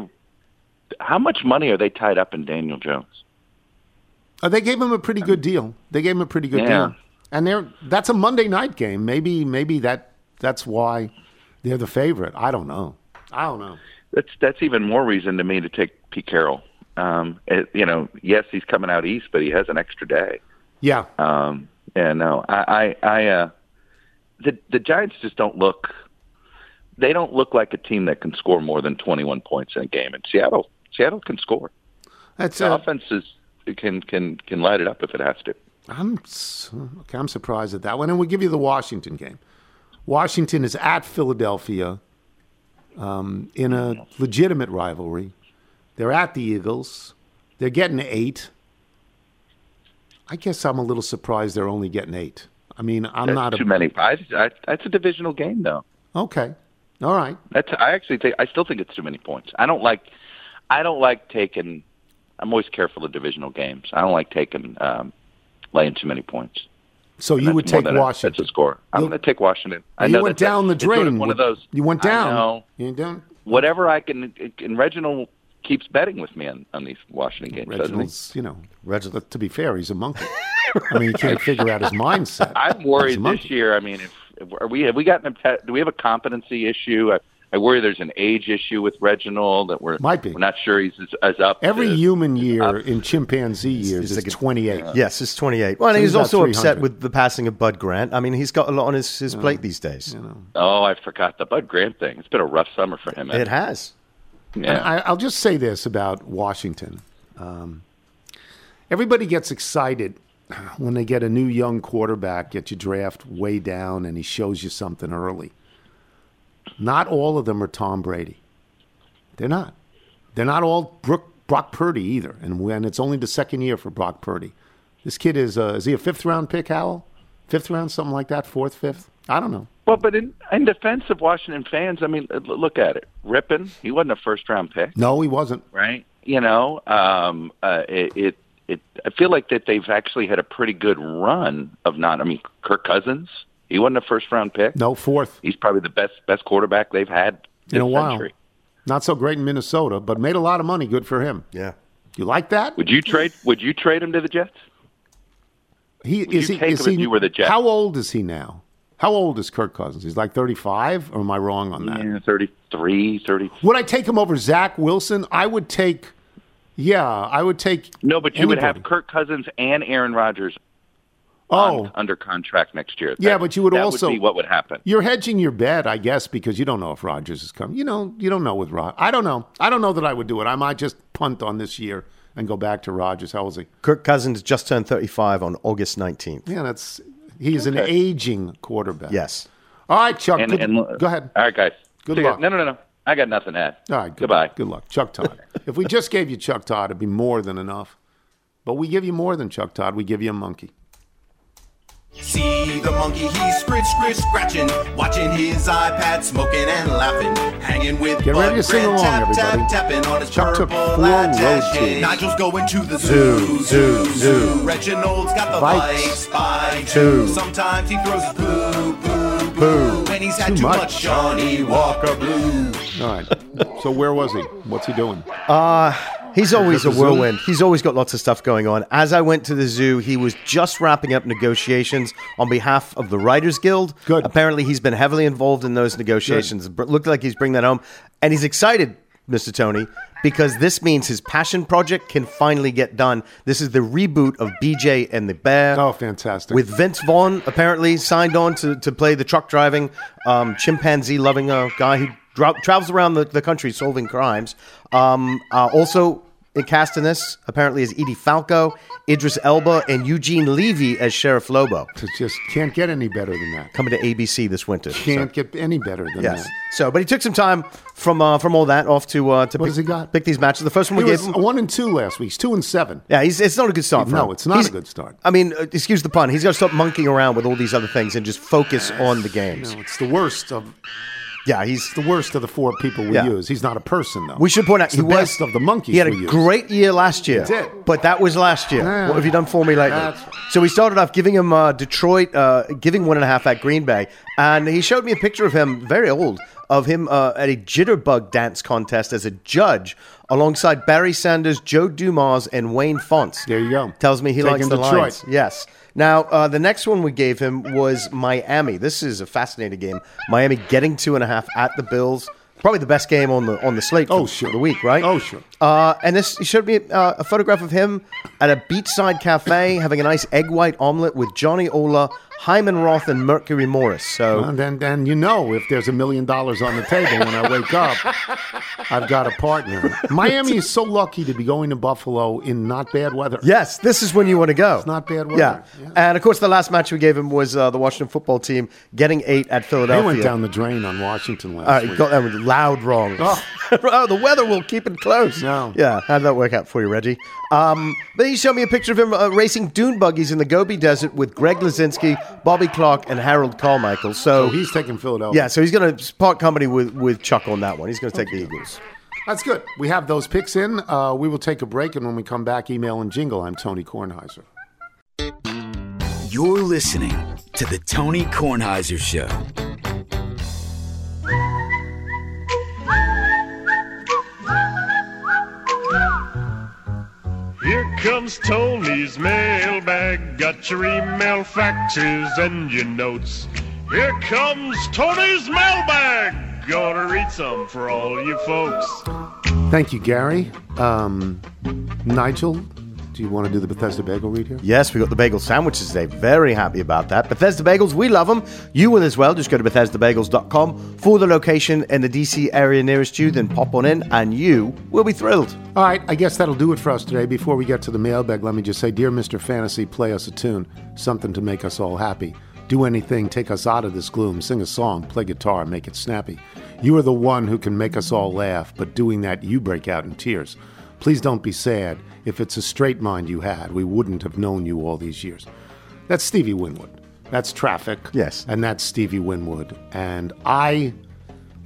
Speaker 9: How much money are they tied up in Daniel Jones?
Speaker 1: Uh, they gave him a pretty good deal. They gave him a pretty good
Speaker 9: Yeah.
Speaker 1: deal. And they're that's a Monday night game. Maybe maybe that that's why they're the favorite. I don't know. I don't know.
Speaker 9: That's that's even more reason to me to take Pete Carroll. Um, it, you know, yes, he's coming out east, but he has an extra day.
Speaker 1: Yeah.
Speaker 9: Um, yeah, no, I, I, I uh, the the Giants just don't look. They don't look like a team that can score more than twenty one points in a game. And Seattle, Seattle can score.
Speaker 1: That's
Speaker 9: the
Speaker 1: uh,
Speaker 9: offense is can can can light it up if it has to.
Speaker 1: I'm okay. I'm surprised at that one. And we'll give you the Washington game. Washington is at Philadelphia um, in a legitimate rivalry. They're at the Eagles. They're getting eight. I guess I'm a little surprised they're only getting eight. I mean, I'm
Speaker 9: That's
Speaker 1: not a
Speaker 9: too many. I, I, that's a divisional game, though.
Speaker 1: Okay, all right.
Speaker 9: That's I actually think I still think it's too many points. I don't like I don't like taking. I'm always careful of divisional games. I don't like taking um, laying too many points.
Speaker 1: So you would take Washington.
Speaker 9: That's a score. I'm going to take Washington. I
Speaker 1: you went down the
Speaker 9: it's sort of
Speaker 1: drain.
Speaker 9: One of those.
Speaker 1: You went
Speaker 9: I
Speaker 1: down. You down.
Speaker 9: Whatever I can. And Reginald keeps betting with me on, on these Washington games.
Speaker 1: Reginald's, you know, Reginald. To be fair, he's a monkey. I mean, you can't figure out his mindset.
Speaker 9: I'm worried this year. I mean, if, if are we have we gotten a, do we have a competency issue? I, I worry there's an age issue with Reginald that we're
Speaker 1: Might be.
Speaker 9: we're not sure he's as, as up.
Speaker 1: Every
Speaker 9: to,
Speaker 1: human year in chimpanzee years
Speaker 5: he's
Speaker 1: is
Speaker 5: like a-
Speaker 1: 28.
Speaker 5: Yes, it's 28. Well, and he's
Speaker 1: he's
Speaker 5: also upset with the passing of Bud Grant. I mean, he's got a lot on his, his plate these days.
Speaker 9: Oh, I forgot the Bud Grant thing. It's been a rough summer for him.
Speaker 5: It has.
Speaker 9: Yeah.
Speaker 1: And I, I'll just say this about Washington. Um, everybody gets excited when they get a new young quarterback, get you draft way down, and he shows you something early. Not all of them are Tom Brady. They're not. They're not all Brook, Brock Purdy either. And when it's only the second year for Brock Purdy, this kid is uh, is he a fifth round pick, Howell? Fifth round, something like that. Fourth, fifth. I don't know.
Speaker 9: Well, but in, in defense of Washington fans, I mean, look at it. Rypien, he wasn't a first round pick,
Speaker 1: No, he wasn't.
Speaker 9: right? You know, um, uh, it, it, it. I feel like that they've actually had a pretty good run of not. I mean, Kirk Cousins, he wasn't a first round pick.
Speaker 1: No, fourth
Speaker 9: He's probably the best best quarterback they've had
Speaker 1: in a while.
Speaker 9: century.
Speaker 1: Not so great in Minnesota, but made a lot of money. Good for him.
Speaker 5: Yeah.
Speaker 1: You like that?
Speaker 9: Would you trade? Would you trade him to the Jets?
Speaker 1: He
Speaker 9: Would
Speaker 1: is
Speaker 9: you
Speaker 1: he
Speaker 9: take
Speaker 1: is
Speaker 9: him
Speaker 1: he
Speaker 9: if you were the Jets?
Speaker 1: How old is he now? How old is Kirk Cousins? He's like 35, or am I wrong on that?
Speaker 9: Yeah, 33, 30.
Speaker 1: Would I take him over Zach Wilson? I would take Yeah, I would take
Speaker 9: No, but you would have. Kirk Cousins and Aaron Rodgers
Speaker 1: Oh.
Speaker 9: on, under contract next year.
Speaker 1: Yeah,
Speaker 9: That-
Speaker 1: but you would
Speaker 9: that
Speaker 1: also
Speaker 9: would be what would happen.
Speaker 1: You're hedging your bet, I guess, because you don't know if Rodgers is coming. You know, you don't know with Rod. I don't know. I don't know that I would do it. I might just punt on this year and go back to Rodgers. How old is he?
Speaker 5: Kirk Cousins just turned 35 on August 19th.
Speaker 1: Yeah, that's he's an aging quarterback.
Speaker 5: Yes.
Speaker 1: All right, Chuck.
Speaker 9: And,
Speaker 1: good-
Speaker 9: and
Speaker 1: go ahead.
Speaker 9: All right, guys.
Speaker 1: Good
Speaker 9: See ya.
Speaker 1: luck.
Speaker 9: No, no, no, no. I got nothing to add.
Speaker 1: All right. Good,
Speaker 9: Goodbye.
Speaker 1: Good luck, Chuck Todd. if we just gave you Chuck Todd, it'd be more than enough. But we give you more than Chuck Todd. We give you a monkey.
Speaker 10: See the monkey, he's scritch, scritch, scratching, watching his iPad, smoking and laughing, hanging with
Speaker 1: Get ready
Speaker 10: Bud
Speaker 1: to sing
Speaker 10: Grant,
Speaker 1: along,
Speaker 10: tap,
Speaker 1: everybody.
Speaker 10: Tap, tapping on his
Speaker 1: Chuck took
Speaker 10: purple
Speaker 1: four road
Speaker 10: attache.
Speaker 1: teams.
Speaker 10: Nigel's going to the
Speaker 5: Zoo,
Speaker 10: zoo,
Speaker 5: zoo, zoo.
Speaker 10: Reginald's got the
Speaker 1: Vikes.
Speaker 10: bikes by
Speaker 5: Two.
Speaker 10: two. Sometimes he throws his poo, poo,
Speaker 1: Poo.
Speaker 10: poo. And he's had
Speaker 1: Too
Speaker 10: too,
Speaker 1: much.
Speaker 10: much Johnnie Walker Blue.
Speaker 1: All right. So where was he? What's he doing?
Speaker 5: Uh, he's always a
Speaker 1: At the zoo?
Speaker 5: whirlwind. He's always got lots of stuff going on. As I went to the zoo, he was just wrapping up negotiations on behalf of the Writers Guild.
Speaker 1: Good.
Speaker 5: Apparently, he's been heavily involved in those negotiations. It looked like he's bringing that home. And he's excited, Mr. Tony, because this means his passion project can finally get done. This is the reboot of BJ and the Bear.
Speaker 1: Oh, fantastic.
Speaker 5: With Vince Vaughn apparently signed on to, to play the truck driving, um, chimpanzee loving uh, guy who dra- travels around the, the country solving crimes. Um, uh, also cast in this apparently is Edie Falco, Idris Elba, and Eugene Levy as Sheriff Lobo.
Speaker 1: It just can't get any better than that.
Speaker 5: Coming to ABC this winter. So-
Speaker 1: Can't get any better than
Speaker 5: Yes.
Speaker 1: that.
Speaker 5: So, but he took some time from uh, from all that off to uh, to
Speaker 1: What
Speaker 5: pick,
Speaker 1: he got?
Speaker 5: pick these matches. The first one
Speaker 1: He
Speaker 5: we
Speaker 1: was
Speaker 5: gave him.
Speaker 1: one and two last week. He's two and seven.
Speaker 5: Yeah, he's, it's not a good start. For
Speaker 1: No, it's not
Speaker 5: He's-
Speaker 1: a good start.
Speaker 5: I mean, uh, excuse the pun. He's got to stop monkeying around with all these other things and just focus on the games.
Speaker 1: No, it's the worst of
Speaker 5: Yeah, he's.
Speaker 1: the worst of the four people we
Speaker 5: Yeah.
Speaker 1: use. He's not a person though.
Speaker 5: We should point out
Speaker 1: It's
Speaker 5: he
Speaker 1: the
Speaker 5: was
Speaker 1: best of the monkeys.
Speaker 5: He had a
Speaker 1: we use.
Speaker 5: great year last year,
Speaker 1: He did.
Speaker 5: but that was last year.
Speaker 1: Yeah.
Speaker 5: What have you done for me lately?
Speaker 1: That's right.
Speaker 5: So we started off giving him uh, Detroit, uh, giving one and a half at Green Bay, and he showed me a picture of him, very old, of him uh, at a jitterbug dance contest as a judge alongside Barry Sanders, Joe Dumars, and Wayne Fontes.
Speaker 1: There you go.
Speaker 5: Tells me he likes the
Speaker 1: Detroit.
Speaker 5: lines. Yes. Now, uh, the next one we gave him was Miami. This is a fascinating game. Miami getting two and a half at the Bills. Probably the best game on the on the slate for,
Speaker 1: Oh, sure.
Speaker 5: the week, right?
Speaker 1: Oh, sure.
Speaker 5: Uh, and this he showed me uh, a photograph of him at a beachside cafe having a nice egg white omelet with Johnny Ola, Hyman Roth and Mercury Morris. So
Speaker 1: And then, then you know if there's a million dollars on the table when I wake up, I've got a partner. Miami is so lucky to be going to Buffalo in not bad weather.
Speaker 5: Yes, this is when you want to go. It's
Speaker 1: not bad weather.
Speaker 5: Yeah. And of course, the last match we gave him was uh, the Washington football team getting eight at Philadelphia.
Speaker 1: They went down the drain on Washington last
Speaker 5: All right,
Speaker 1: week.
Speaker 5: got that one loud wrong.
Speaker 1: Oh.
Speaker 5: oh, the weather will keep it close.
Speaker 1: No.
Speaker 5: Yeah, how did that work out for you, Reggie? Um, then you showed me a picture of him uh, racing dune buggies in the Gobi Desert with Greg Luzinski, Bobby Clarke, and Harold Carmichael. So,
Speaker 1: So he's taking Philadelphia.
Speaker 5: yeah, so he's going to part company with, with Chuck on that one. He's going to take the Eagles.
Speaker 1: That's good. We have those picks in. Uh, we will take a break, and when we come back, email and jingle. I'm Tony Kornheiser.
Speaker 7: You're listening to the Tony Kornheiser Show.
Speaker 11: Here comes Tony's mailbag. Got your email, faxes, and your notes. Here comes Tony's mailbag. Gonna read some for all you folks.
Speaker 1: Thank you, Gary. Um, Nigel, do you want to do the Bethesda Bagel read here?
Speaker 5: Yes, we got the bagel sandwiches today. Very happy about that. Bethesda Bagels, we love them. You will as well. Just go to BethesdaBagels.com for the location in the DC area nearest you. Then pop on in, and you will be thrilled.
Speaker 1: All right, I guess that'll do it for us today. Before we get to the mailbag, let me just say, Dear Mr. Fantasy, play us a tune, something to make us all happy. Do anything, take us out of this gloom, sing a song, play guitar, make it snappy. You are the one who can make us all laugh, but doing that, you break out in tears. Please don't be sad. If it's a straight mind you had, we wouldn't have known you all these years. That's Stevie Winwood. That's Traffic.
Speaker 5: Yes.
Speaker 1: And that's Stevie Winwood. And I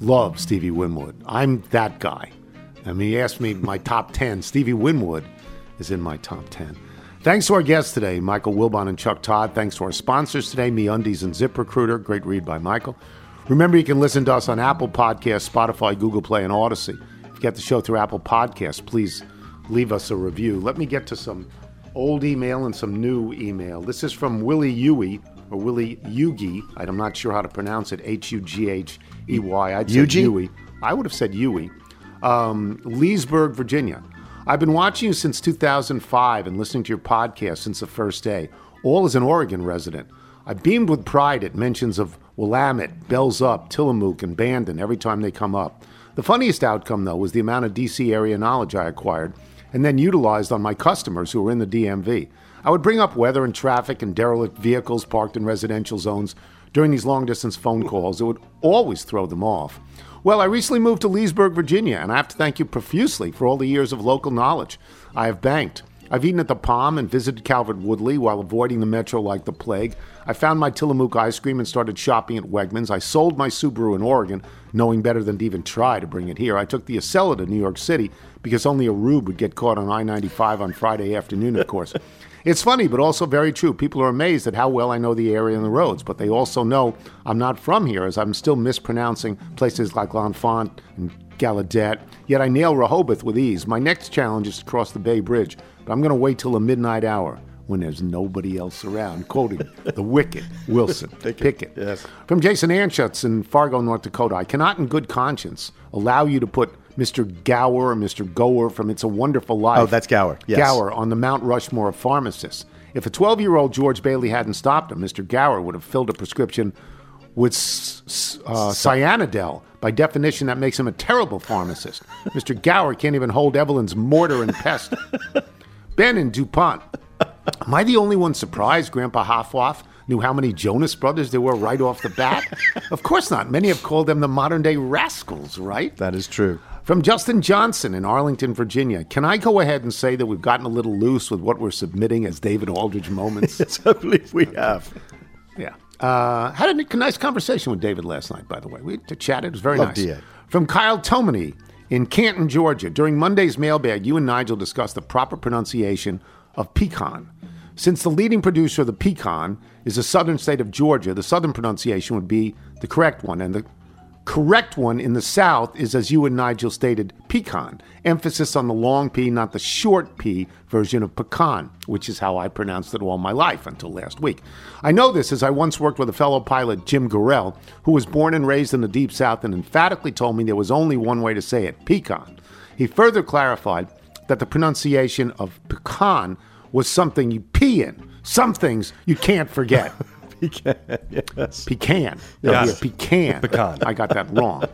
Speaker 1: love Stevie Winwood. I'm that guy. I mean, he asked me my top 10. Stevie Winwood is in my top 10. Thanks to our guests today, Michael Wilbon and Chuck Todd. Thanks to our sponsors today, MeUndies and ZipRecruiter. Great read by Michael. Remember, you can listen to us on Apple Podcasts, Spotify, Google Play, and Audacy. Get the show through Apple Podcasts, please leave us a review. Let me get to some old email and some new email. This is from Willie Huey, or Willie Yugi. I'm not sure how to pronounce it. H U G H E Y. I'd say
Speaker 5: Yugi?
Speaker 1: Huey. I would have said Huey. Um, Leesburg, Virginia. I've been watching you since 2005 and listening to your podcast since the first day, all as an Oregon resident. I beamed with pride at mentions of Willamette, Bells Up, Tillamook, and Bandon every time they come up. The funniest outcome, though, was the amount of DC area knowledge I acquired and then utilized on my customers who were in the DMV. I would bring up weather and traffic and derelict vehicles parked in residential zones during these long distance phone calls. It would always throw them off. Well, I recently moved to Leesburg, Virginia, and I have to thank you profusely for all the years of local knowledge I have banked. I've eaten at the Palm and visited Calvert Woodley while avoiding the metro like the plague. I found my Tillamook ice cream and started shopping at Wegmans. I sold my Subaru in Oregon, knowing better than to even try to bring it here. I took the Acela to New York City because only a rube would get caught on I 95 on Friday afternoon, of course. It's funny, but also very true. People are amazed at how well I know the area and the roads, but they also know I'm not from here, as I'm still mispronouncing places like L'Enfant and Gallaudet. Yet I nail Rehoboth with ease. My next challenge is to cross the Bay Bridge, but I'm going to wait till the midnight hour when there's nobody else around. Quoting the wicked Wilson Pickett.
Speaker 5: Yes.
Speaker 1: From Jason Anschutz in Fargo, North Dakota. I cannot, in good conscience, allow you to put Mr. Gower or Mr. Gower from It's a Wonderful Life.
Speaker 5: Oh, that's Gower, yes.
Speaker 1: Gower on the Mount Rushmore of pharmacists. If a 12 year old George Bailey hadn't stopped him, Mr. Gower would have filled a prescription with uh, cyanidel. By definition, that makes him a terrible pharmacist. Mr. Gower can't even hold Evelyn's mortar and pestle. Ben and DuPont. Am I the only one surprised Grandpa Hoffwaff knew how many Jonas brothers there were right off the bat? of course not. Many have called them the modern day rascals, right?
Speaker 5: That is true.
Speaker 1: From Justin Johnson in Arlington, Virginia. Can I go ahead and say that we've gotten a little loose with what we're submitting as David Aldridge moments?
Speaker 5: yes, I believe we have.
Speaker 1: Uh, had a nice conversation with David last night, by the way. We chatted. It was very
Speaker 5: Love
Speaker 1: nice.
Speaker 5: DA.
Speaker 1: From Kyle Tomany in Canton, Georgia. During Monday's mailbag, you and Nigel discussed the proper pronunciation of pecan. Since the leading producer of the pecan is the southern state of Georgia, the southern pronunciation would be the correct one. And the correct one in the South is, as you and Nigel stated, pecan. Emphasis on the long P, not the short P version of pecan, which is how I pronounced it all my life until last week. I know this as I once worked with a fellow pilot, Jim Gorell, who was born and raised in the Deep South and emphatically told me there was only one way to say it pecan. He further clarified that the pronunciation of pecan was something you pee in. Some things you can't forget.
Speaker 5: yes.
Speaker 1: Pecan.
Speaker 6: Yes.
Speaker 1: Yeah, pecan.
Speaker 6: Pecan.
Speaker 1: I got that wrong.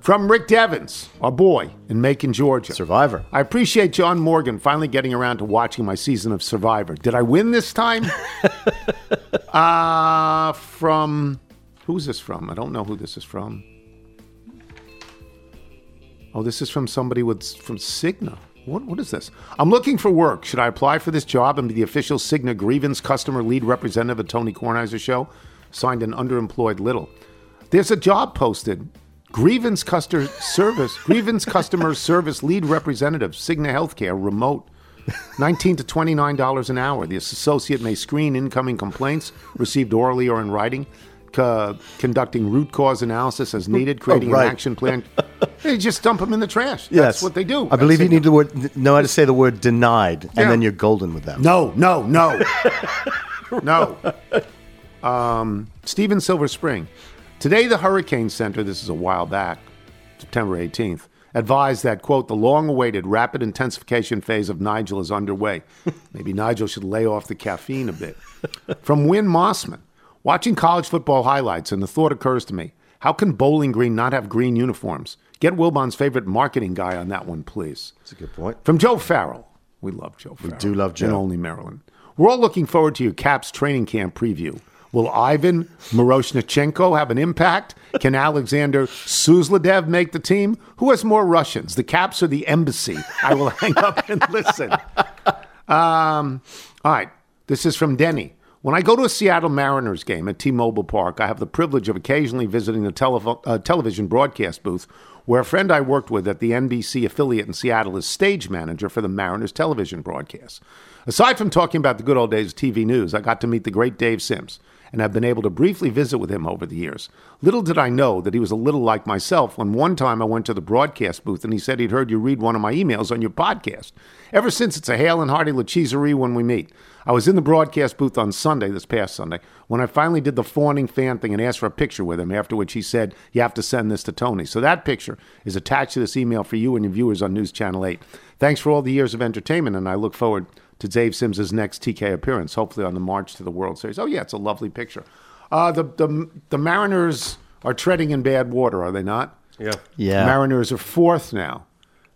Speaker 1: From Rick Devens, our boy in Macon, Georgia.
Speaker 5: Survivor.
Speaker 1: I appreciate John Morgan finally getting around to watching my season of Survivor. Did I win this time? uh, from who's this from? I don't know who this is from. Oh, this is from somebody with from Cigna. What, what is this? I'm looking for work. Should I apply for this job and be the official Cigna grievance customer lead representative at Tony Kornheiser show? Signed an underemployed little. There's a job posted. Grievance customer service, grievance customer service lead representative, Cigna Healthcare, remote. 19 to 29 dollars an hour. The associate may screen incoming complaints received orally or in writing, co- conducting root cause analysis as needed, creating
Speaker 5: right.
Speaker 1: an action plan. They just dump them in the trash.
Speaker 5: Yes.
Speaker 1: That's what they do.
Speaker 5: I believe
Speaker 1: That's
Speaker 5: you need the word know how to say the word denied,
Speaker 1: Yeah.
Speaker 5: and then you're golden with them.
Speaker 1: No, no, no, no. Um, Stephen Silver Spring. Today, the Hurricane Center, this is a while back, September 18th, advised that, quote, the long awaited rapid intensification phase of Nigel is underway. Maybe Nigel should lay off the caffeine a bit. From Win Mossman. Watching college football highlights, and the thought occurs to me how can Bowling Green not have green uniforms? Get Wilbon's favorite marketing guy on that one, please.
Speaker 5: That's a good point.
Speaker 1: From Joe Farrell. We love Joe Farrell.
Speaker 5: We do love Joe.
Speaker 1: And only Maryland. We're all looking forward to your Caps training camp preview. Will Ivan Miroshnichenko have an impact? Can Alexander Suzdalev make the team? Who has more Russians, the Caps or the embassy? I will hang up and listen. Um, all right. This is from Denny. When I go to a Seattle Mariners game at T Mobile Park, I have the privilege of occasionally visiting the telefo- uh, television broadcast booth where a friend I worked with at the NBC affiliate in Seattle is stage manager for the Mariners television broadcast. Aside from talking about the good old days of TV news, I got to meet the great Dave Sims and have been able to briefly visit with him over the years. Little did I know that he was a little like myself when one time I went to the broadcast booth and he said he'd heard you read one of my emails on your podcast. Ever since, it's a hail and hearty lacheserie when we meet. I was in the broadcast booth on Sunday, this past Sunday, when I finally did the fawning fan thing and asked for a picture with him, after which he said, You have to send this to Tony. So that picture is attached to this email for you and your viewers on News Channel 8. Thanks for all the years of entertainment, and I look forward to Dave Sims' next TK appearance, hopefully on the march to the World Series. Oh, yeah, it's a lovely picture. Uh, the, the, the Mariners are treading in bad water, are they not?
Speaker 6: Yeah.
Speaker 5: Yeah.
Speaker 1: Mariners are fourth now.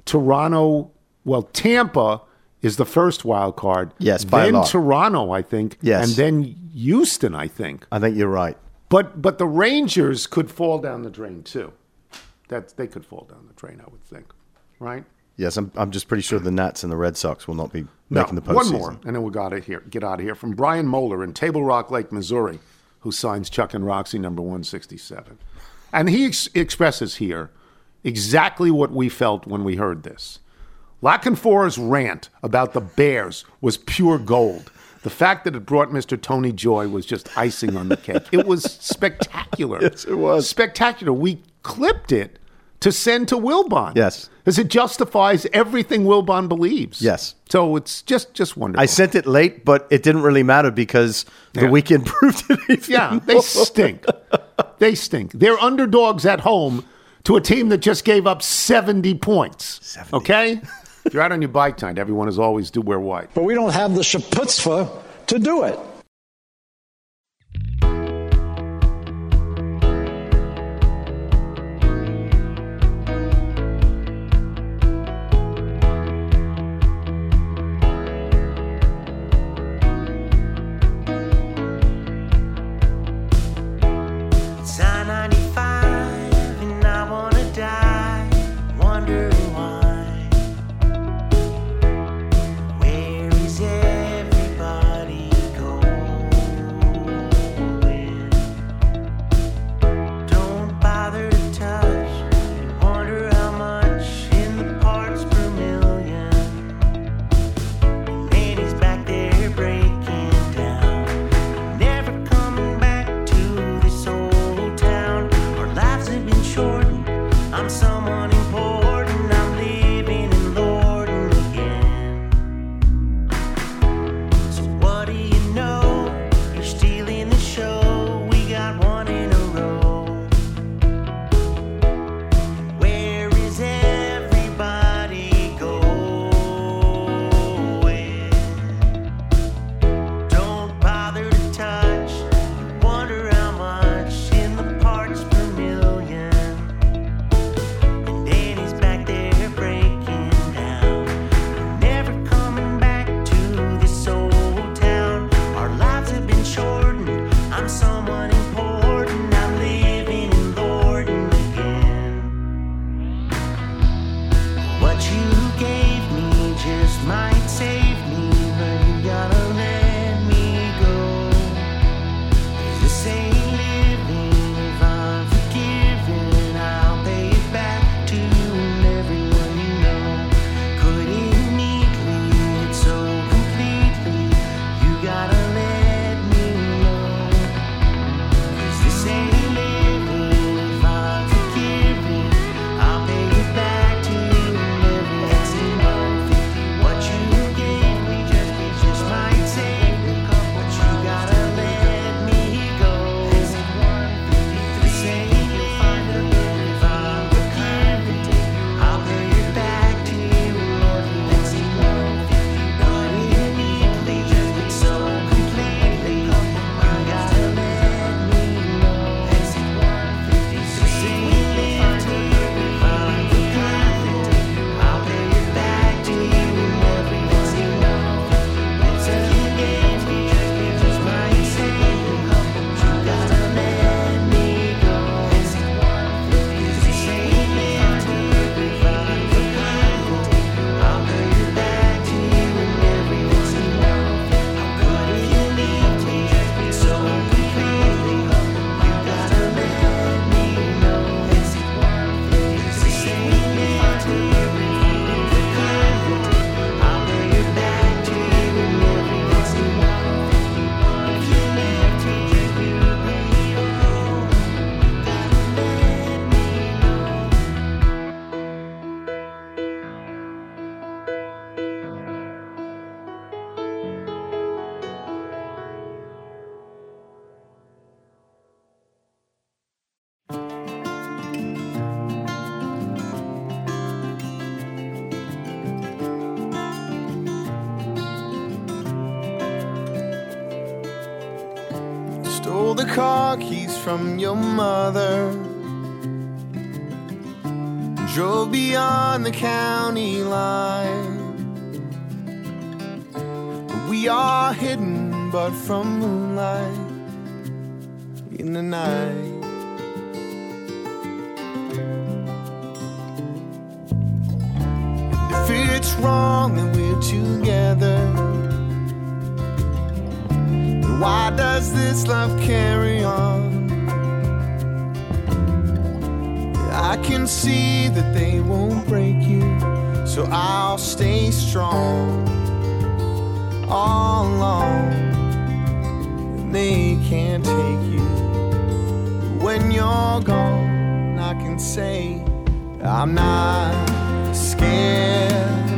Speaker 1: Toronto, well, Tampa is the first wild card.
Speaker 5: Yes, by a
Speaker 1: then
Speaker 5: lot.
Speaker 1: Toronto, I think.
Speaker 5: Yes.
Speaker 1: and then Houston, I think.
Speaker 5: I think you're right.
Speaker 1: But but the Rangers could fall down the drain too. That they could fall down the drain, I would think. Right?
Speaker 5: Yes, I'm, I'm just pretty sure the Nats and the Red Sox will not be
Speaker 1: No,
Speaker 5: making the postseason.
Speaker 1: one more, and then we got to here. Get out of here from Brian Moeller in Table Rock Lake, Missouri, who signs Chuck and Roxy number one sixty seven, and he ex- expresses here exactly what we felt when we heard this. Lackenfora's rant about the Bears was pure gold. The fact that it brought Mr. Tony joy was just icing on the cake. It was spectacular.
Speaker 5: Yes, it was.
Speaker 1: Spectacular. We clipped it to send to Wilbon.
Speaker 5: Yes.
Speaker 1: Because it justifies everything Wilbon believes.
Speaker 5: Yes.
Speaker 1: So it's just just wonderful.
Speaker 5: I sent it late, but it didn't really matter because the
Speaker 1: Yeah.
Speaker 5: weekend proved it. even
Speaker 1: yeah, they stink. they stink. They're underdogs at home to a team that just gave up 70 points. Okay? if you're out on your bike tonight, everyone as always do wear white.
Speaker 12: But we don't have the shaputzpah to do it.
Speaker 13: From your mother. Drove beyond the county line. We are hidden, but from moonlight in the night. If it's wrong that we're together, then why does this love carry on? I can see that they won't break you, so I'll stay strong all along. And they can't take you. When you're gone, I can say I'm not scared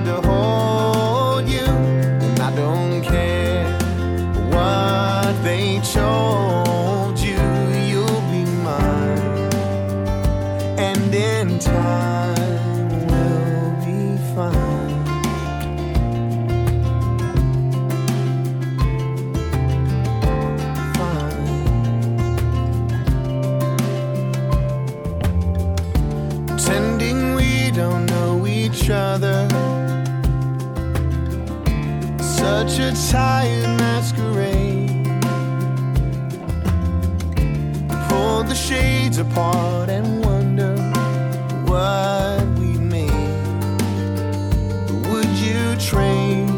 Speaker 13: tired masquerade. Pull the shades apart and wonder what we made. Would you trade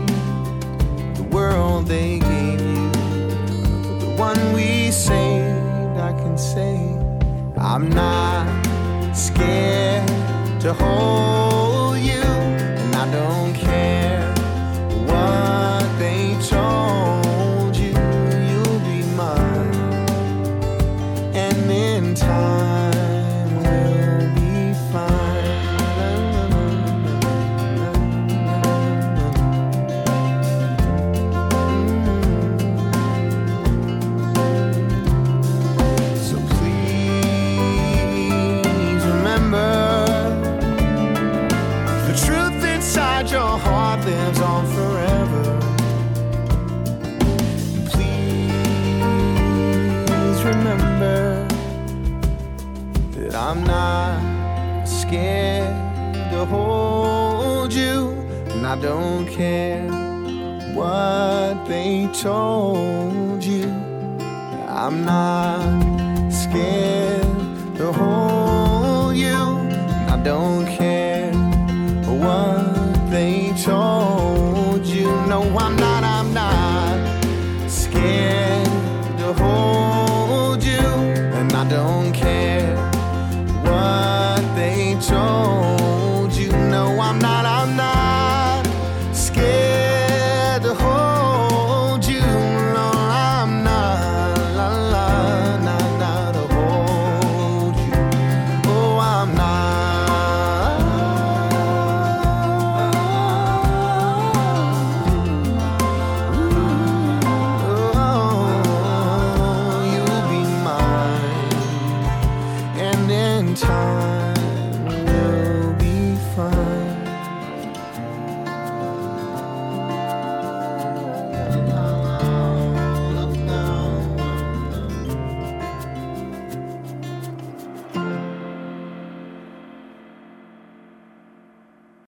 Speaker 13: the world they gave you for the one we saved? I can say I'm not scared to hold